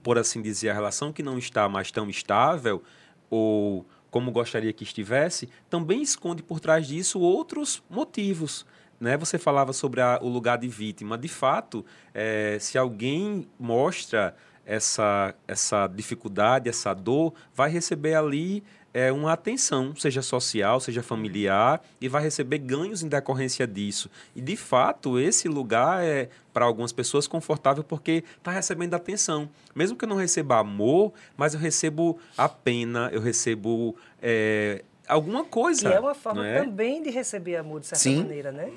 por assim dizer, a relação que não está mais tão estável ou como gostaria que estivesse, também esconde por trás disso outros motivos. Né? Você falava sobre a, o lugar de vítima. De fato, é, se alguém mostra essa, essa dificuldade, essa dor, vai receber ali é, uma atenção, seja social, seja familiar, e vai receber ganhos em decorrência disso. E, de fato, esse lugar é, para algumas pessoas, confortável porque está recebendo atenção. Mesmo que eu não receba amor, mas eu recebo a pena, eu recebo é, alguma coisa. Que é uma forma é? também de receber amor, de certa Sim. maneira, né?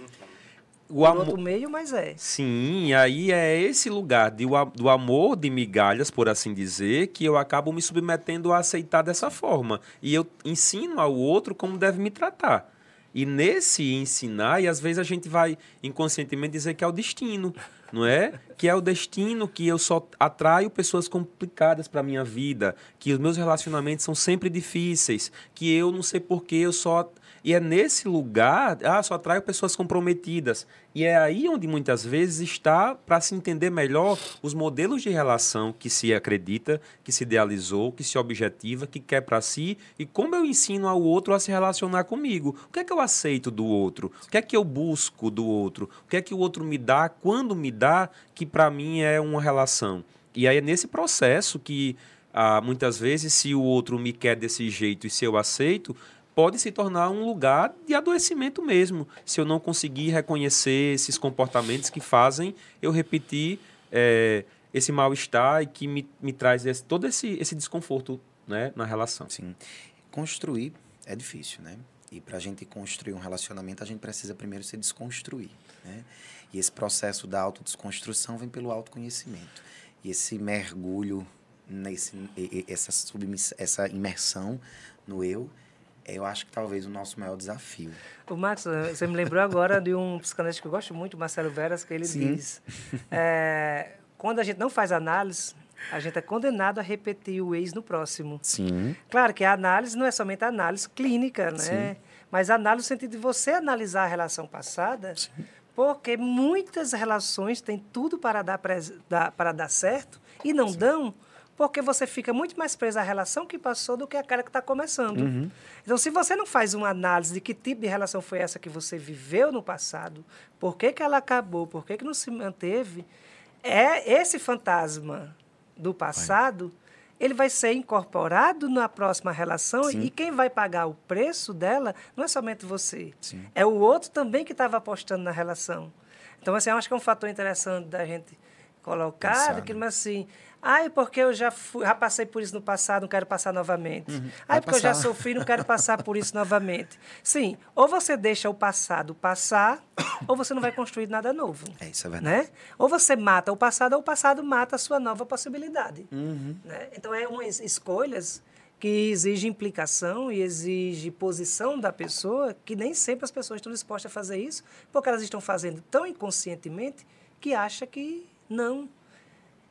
o amor outro meio, mas é. Sim, aí é esse lugar de, do amor de migalhas, por assim dizer, que eu acabo me submetendo a aceitar dessa forma. E eu ensino ao outro como deve me tratar. E nesse ensinar, e às vezes a gente vai inconscientemente dizer que é o destino, não é? Que é o destino que eu só atraio pessoas complicadas para minha vida, que os meus relacionamentos são sempre difíceis, que eu não sei porquê eu só e é nesse lugar, ah, só atraio pessoas comprometidas. E é aí onde muitas vezes está para se entender melhor os modelos de relação que se acredita, que se idealizou, que se objetiva, que quer para si e como eu ensino ao outro a se relacionar comigo. O que é que eu aceito do outro? O que é que eu busco do outro? O que é que o outro me dá, quando me dá, que para mim é uma relação? E aí é nesse processo que ah, muitas vezes, se o outro me quer desse jeito e se eu aceito, pode se tornar um lugar de adoecimento mesmo, se eu não conseguir reconhecer esses comportamentos que fazem eu repetir é, esse mal-estar e que me, me traz esse, todo esse, esse desconforto né, na relação. Sim. Construir é difícil, né? E para a gente construir um relacionamento, a gente precisa primeiro se desconstruir, né? E esse processo da autodesconstrução vem pelo autoconhecimento. E esse mergulho, nesse, essa, essa imersão no eu, eu acho que talvez o nosso maior desafio. O Max, eh, você me lembrou agora de um psicanalista que eu gosto muito, Marcelo Veras, que ele Sim. diz: é, quando a gente não faz análise, a gente é condenado a repetir o ex no próximo. Sim. Claro que a análise não é somente a análise clínica, né? Sim. Mas a análise no sentido de você analisar a relação passada, Sim. porque muitas relações têm tudo para dar, para dar certo e não Sim. dão porque você fica muito mais preso à relação que passou do que aquela que está começando. Uhum. Então, se você não faz uma análise de que tipo de relação foi essa que você viveu no passado, por que, que ela acabou, por que, que não se manteve, é esse fantasma do passado, vai. ele vai ser incorporado na próxima relação Sim. e quem vai pagar o preço dela não é somente você, Sim. é o outro também que estava apostando na relação. Então, assim, eu acho que é um fator interessante da gente colocar, que, mas assim, Ai, porque eu já, fui, já passei por isso no passado, não quero passar novamente. Uhum. Ai, porque passar. eu já sofri, não quero passar por isso novamente. Sim, ou você deixa o passado passar, (coughs) ou você não vai construir nada novo. É, isso é verdade. Né? Ou você mata o passado, ou o passado mata a sua nova possibilidade. Uhum. Né? Então, é umas escolhas que exige implicação e exige posição da pessoa, que nem sempre as pessoas estão dispostas a fazer isso, porque elas estão fazendo tão inconscientemente que acha que não.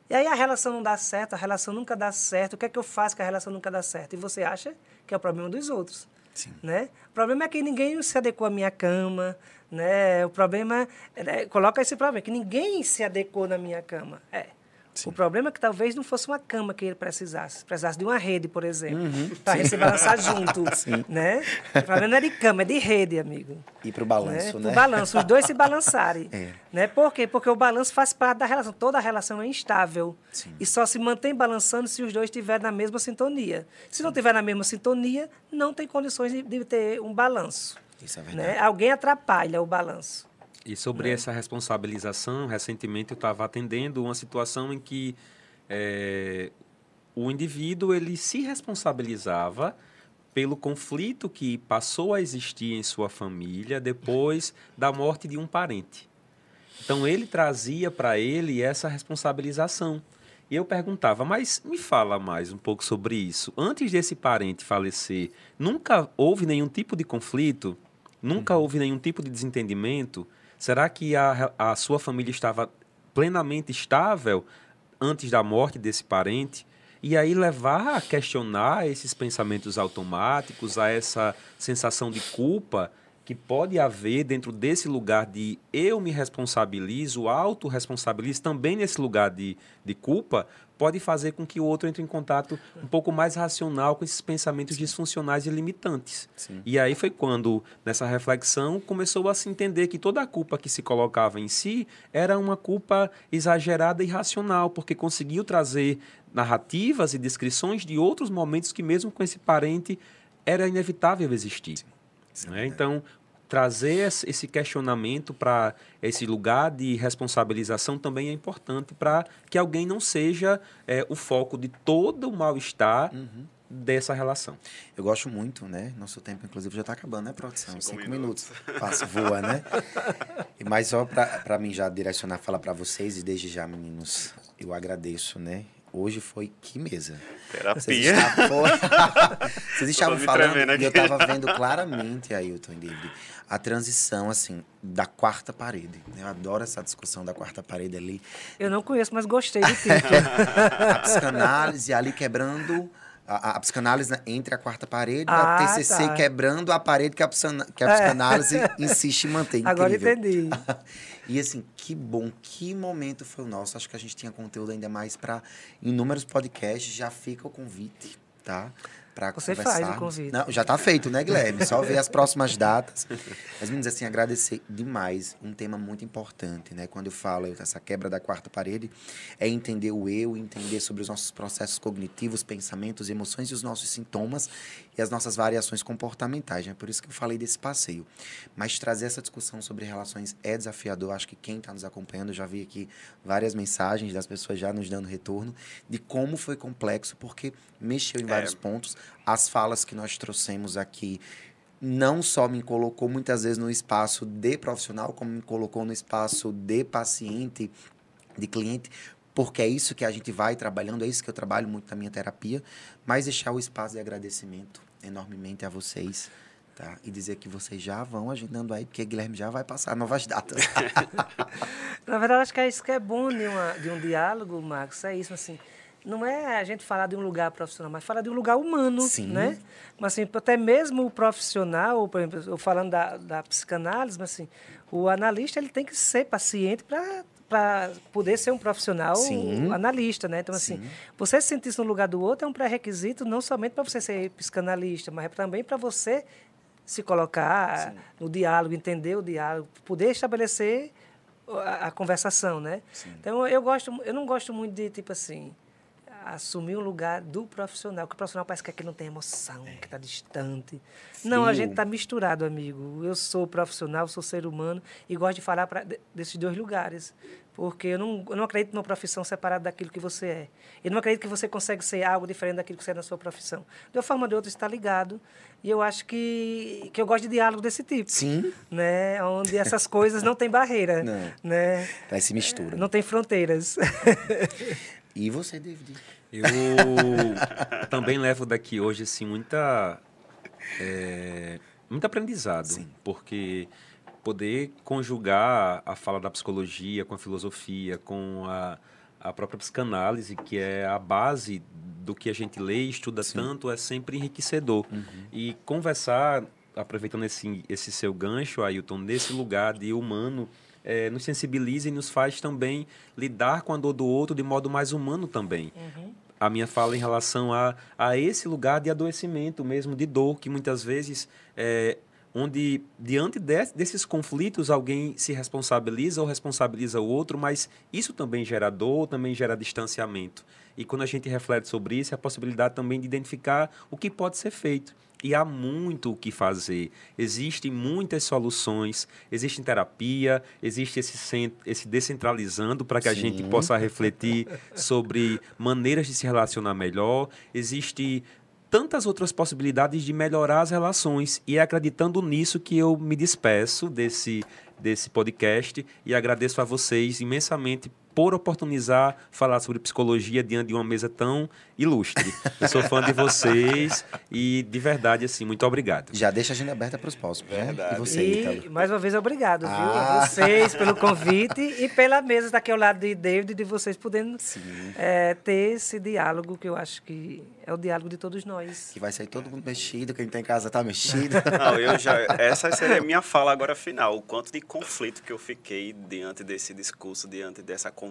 E aí a relação não dá certo, a relação nunca dá certo. O que é que eu faço que a relação nunca dá certo? E você acha que é o problema dos outros. Sim. Né? O problema é que ninguém se adequou à minha cama, né? O problema é, coloca esse problema que ninguém se adequou na minha cama. É. Sim. O problema é que talvez não fosse uma cama que ele precisasse. Precisasse de uma rede, por exemplo, uhum, para se balançar junto. (laughs) Sim. Né? O problema não é de cama, é de rede, amigo. E para o balanço, né? né? O balanço, os dois se balançarem. (laughs) É. Né? Por quê? Porque o balanço faz parte da relação. Toda relação é instável. Sim. E só se mantém balançando se os dois estiverem na mesma sintonia. Se não estiver na mesma sintonia, não tem condições de, de ter um balanço. Isso é né? verdade. Né? Alguém atrapalha o balanço. E sobre né? essa responsabilização, recentemente eu estava atendendo uma situação em que é, o indivíduo ele se responsabilizava pelo conflito que passou a existir em sua família depois (laughs) da morte de um parente. Então ele trazia para ele essa responsabilização. E eu perguntava, mas me fala mais um pouco sobre isso. Antes desse parente falecer, nunca houve nenhum tipo de conflito? Nunca uhum. houve nenhum tipo de desentendimento? Será que a, a sua família estava plenamente estável antes da morte desse parente? E aí levar a questionar esses pensamentos automáticos, a essa sensação de culpa que pode haver dentro desse lugar de eu me responsabilizo, autorresponsabilizo, também nesse lugar de, de culpa, pode fazer com que o outro entre em contato um pouco mais racional com esses pensamentos Sim. disfuncionais e limitantes. Sim. E aí foi quando, nessa reflexão, começou a se entender que toda a culpa que se colocava em si era uma culpa exagerada e irracional, porque conseguiu trazer narrativas e descrições de outros momentos que, mesmo com esse parente, era inevitável existir. Né? Então, trazer esse questionamento para esse lugar de responsabilização também é importante para que alguém não seja é, o foco de todo o mal-estar uhum. dessa relação. Eu gosto muito, né? Nosso tempo, inclusive, já está acabando, né, produção? Cinco, Cinco minutos. minutos. Passa, voa, né? Mas só para mim já direcionar, falar para vocês, e desde já, meninos, eu agradeço, né? Hoje foi que mesa. Terapia. Vocês estavam, (laughs) Vocês estavam falando, e eu estava vendo claramente, Ailton e David, a transição, assim, da quarta parede. Eu adoro essa discussão da quarta parede ali. Eu não conheço, mas gostei do título. (laughs) a psicanálise ali quebrando a, a, psicanálise entre a quarta parede ah, a TCC tá. quebrando a parede que a, que a é. psicanálise é. (laughs) insiste em manter. Incrível. Agora entendi. (laughs) e assim, que bom, que momento foi o nosso. Acho que a gente tinha conteúdo ainda mais para inúmeros podcasts. Já fica o convite, tá? Para Você faz o convite. Não, já está feito, né, Guilherme? Só ver as próximas datas. Mas, meninas, assim, agradecer demais. Um tema muito importante, né? Quando eu falo essa quebra da quarta parede, é entender o eu, entender sobre os nossos processos cognitivos, pensamentos, emoções e os nossos sintomas e as nossas variações comportamentais. É né? por isso que eu falei desse passeio. Mas trazer essa discussão sobre relações é desafiador. Acho que quem está nos acompanhando, já vi aqui várias mensagens das pessoas já nos dando retorno de como foi complexo, porque mexeu em vários é. pontos. As falas que nós trouxemos aqui não só me colocou muitas vezes no espaço de profissional, como me colocou no espaço de paciente, de cliente, porque é isso que a gente vai trabalhando, é isso que eu trabalho muito na minha terapia, mas deixar o espaço de agradecimento enormemente a vocês. Tá? E dizer que vocês já vão agendando aí, porque Guilherme já vai passar novas datas. (laughs) na verdade, acho que é isso que é bom de, uma, de um diálogo, Marcos, é isso, assim, não é a gente falar de um lugar profissional, mas falar de um lugar humano, Sim. né? Mas assim, até mesmo o profissional, por exemplo, eu falando da, da psicanálise, mas assim, o analista ele tem que ser paciente para para poder ser um profissional Sim. analista, né? Então, assim, Sim. você se sentir no lugar do outro é um pré-requisito não somente para você ser psicanalista, mas também para você se colocar Sim. no diálogo, entender o diálogo, poder estabelecer a, a conversação, né? Então, eu gosto, eu não gosto muito de, tipo assim, assumir o lugar do profissional, que o profissional parece que aqui não tem emoção, que está distante. Sim. Não, a gente está misturado, amigo. Eu sou profissional, sou ser humano e gosto de falar pra, desses dois lugares. Porque eu não, eu não acredito numa profissão separada daquilo que você é. Eu não acredito que você consegue ser algo diferente daquilo que você é na sua profissão. De uma forma ou de outra está ligado. E eu acho que, que eu gosto de diálogo desse tipo. Sim. Né? Onde essas coisas não têm barreira. (laughs) Não. Né? Vai se mistura. Não tem fronteiras. (laughs) E você, David? Eu (laughs) também levo daqui hoje assim muita é, muito aprendizado, Sim. porque poder conjugar a fala da psicologia com a filosofia, com a, a própria psicanálise, que é a base do que a gente lê e estuda Sim. tanto, é sempre enriquecedor. E conversar, aproveitando esse, esse seu gancho, Ailton, nesse lugar de humano, eh, nos sensibiliza e nos faz também lidar com a dor do outro de modo mais humano também a minha fala em relação a, a esse lugar de adoecimento mesmo, de dor, que muitas vezes é onde, diante de- desses conflitos, alguém se responsabiliza ou responsabiliza o outro, mas isso também gera dor, também gera distanciamento. E quando a gente reflete sobre isso, é a possibilidade também de identificar o que pode ser feito. E há muito o que fazer. Existem muitas soluções, existe terapia, existe esse, esse descentralizando para que a gente Sim. possa refletir sobre maneiras de se relacionar melhor. Existe tantas outras possibilidades de melhorar as relações e é acreditando nisso que eu me despeço desse desse podcast e agradeço a vocês imensamente por oportunizar falar sobre psicologia diante de uma mesa tão ilustre. Eu sou fã de vocês e de verdade assim, muito obrigado. Já deixa a agenda aberta para os próximos. né? Verdade. E você, E, mais uma vez, obrigado, viu? Ah. A vocês pelo convite e pela mesa daqui ao lado de David, de vocês podendo eh, ter esse diálogo, que eu acho que é o diálogo de todos nós. Que vai sair todo mundo mexido, quem tá em casa tá mexido. (laughs) Não, eu já. Essa seria a minha fala agora final. O quanto de conflito que eu fiquei diante desse discurso, diante dessa conversa.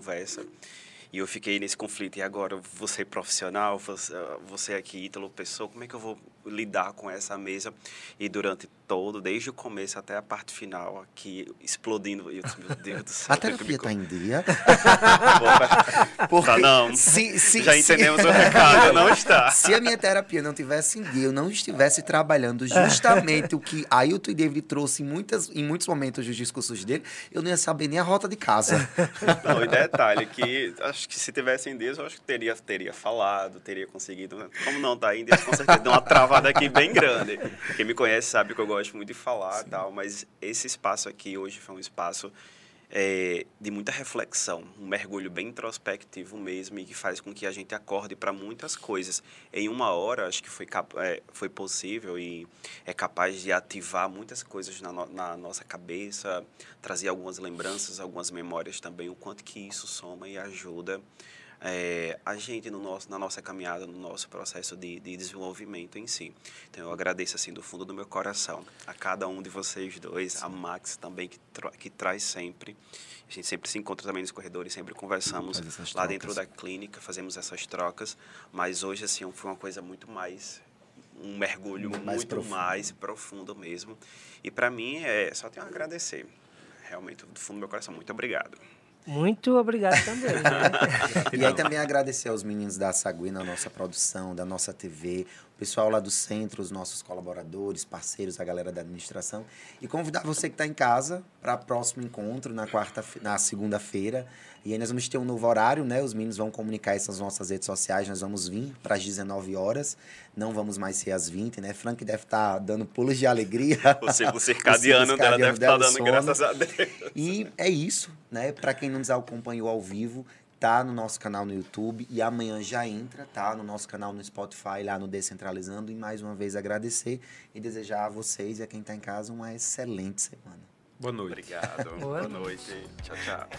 E eu fiquei nesse conflito. E agora, você profissional, você, você aqui, Ítalo Pessoa, como é que eu vou lidar com essa mesa? E durante todo, desde o começo até a parte final, aqui explodindo. Eu disse, meu Deus do céu. A é terapia me tá em dia. (laughs) Porque, tá, não. Se, se, Já se- entendemos o (laughs) recado, não está. Se a minha terapia não tivesse em dia, eu não estivesse trabalhando justamente o que (laughs) Ailton e David trouxe em, muitas, em muitos momentos dos discursos dele, eu não ia saber nem a rota de casa. Não, e detalhe que acho que se tivesse em Deus, eu acho que teria, teria falado, teria conseguido. né? Como não tá em Deus, com certeza deu uma travada aqui bem (laughs) grande. Quem me conhece sabe que eu gosto muito de falar e tal, mas esse espaço aqui hoje foi um espaço é, de muita reflexão, um mergulho bem introspectivo mesmo e que faz com que a gente acorde para muitas coisas. Em uma hora, acho que foi, é, foi possível e é capaz de ativar muitas coisas na, no- na nossa cabeça, trazer algumas lembranças, algumas memórias também, o quanto que isso soma e ajuda é, a gente no nosso, na nossa caminhada, no nosso processo de, de desenvolvimento em si. Então, eu agradeço assim do fundo do meu coração a cada um de vocês dois, a Max também, que, tra- que traz sempre. A gente sempre se encontra também nos corredores, sempre conversamos lá dentro da clínica, fazemos essas trocas, mas hoje assim foi uma coisa muito mais um mergulho Muito muito mais mais profundo. profundo, mesmo. E para mim é só tenho a agradecer. Realmente do fundo do meu coração, muito obrigado. Muito obrigado também. né? (laughs) E aí também agradecer aos meninos da Sagui na nossa produção, da nossa TV, pessoal lá do centro, os nossos colaboradores, parceiros, a galera da administração. E convidar você que está em casa para o próximo encontro na quarta, na segunda-feira. E aí nós vamos ter um novo horário, né? Os meninos vão comunicar isso nas nossas redes sociais. Nós vamos vir para as 19 horas. Não vamos mais ser às 20, né? Frank deve estar dando pulos de alegria. Você, (laughs) o (laughs) circadiano dela deve estar dando sono. graças a Deus. E é isso, né? Para quem não nos acompanhou ao vivo, tá no nosso canal no YouTube e amanhã já entra, tá? No nosso canal no Spotify, lá no Descentralizando. E mais uma vez agradecer e desejar a vocês e a quem tá em casa uma excelente semana. Boa noite. Obrigado. Boa Boa noite. Tchau, tchau.